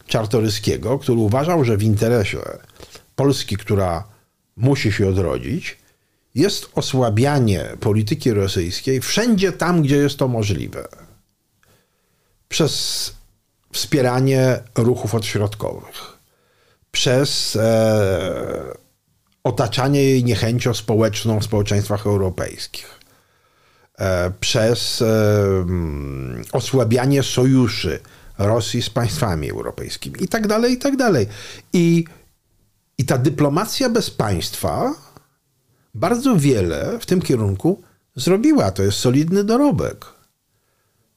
Czartoryskiego, który uważał, że w interesie Polski, która musi się odrodzić, jest osłabianie polityki rosyjskiej wszędzie tam, gdzie jest to możliwe. Przez wspieranie ruchów odśrodkowych przez e, otaczanie jej niechęcią społeczną w społeczeństwach europejskich, e, przez e, mm, osłabianie sojuszy Rosji z państwami europejskimi i tak dalej, i tak dalej. I, i ta dyplomacja bez państwa bardzo wiele w tym kierunku zrobiła. To jest solidny dorobek.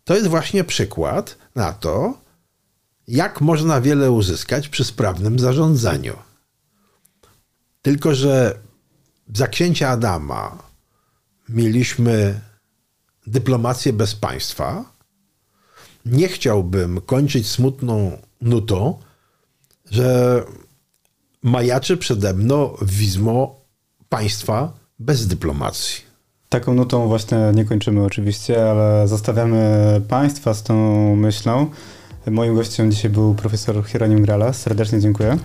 To jest właśnie przykład na to, jak można wiele uzyskać przy sprawnym zarządzaniu. Tylko, że za księcia Adama mieliśmy dyplomację bez państwa. Nie chciałbym kończyć smutną nutą, że majaczy przede mną wizmo państwa bez dyplomacji. Taką nutą właśnie nie kończymy oczywiście, ale zostawiamy państwa z tą myślą. Moim gościem dzisiaj był profesor Hieronim Grala. Serdecznie dziękuję.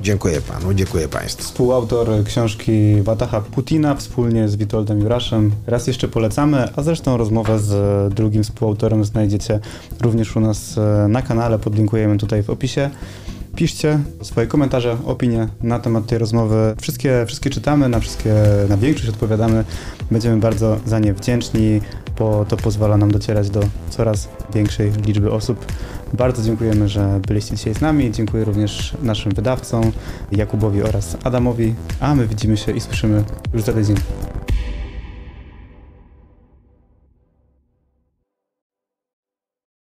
Dziękuję panu, dziękuję państwu. Współautor książki Wataha Putina wspólnie z Witoldem Juraszem. Raz jeszcze polecamy, a zresztą rozmowę z drugim współautorem znajdziecie również u nas e, na kanale. Podlinkujemy tutaj w opisie. Piszcie swoje komentarze, opinie na temat tej rozmowy. Wszystkie, wszystkie czytamy, na wszystkie, na większość odpowiadamy. Będziemy bardzo za nie wdzięczni, bo to pozwala nam docierać do coraz większej liczby osób. Bardzo dziękujemy, że byliście dzisiaj z nami. Dziękuję również naszym wydawcom Jakubowi oraz Adamowi, a my widzimy się i słyszymy już za tydzień.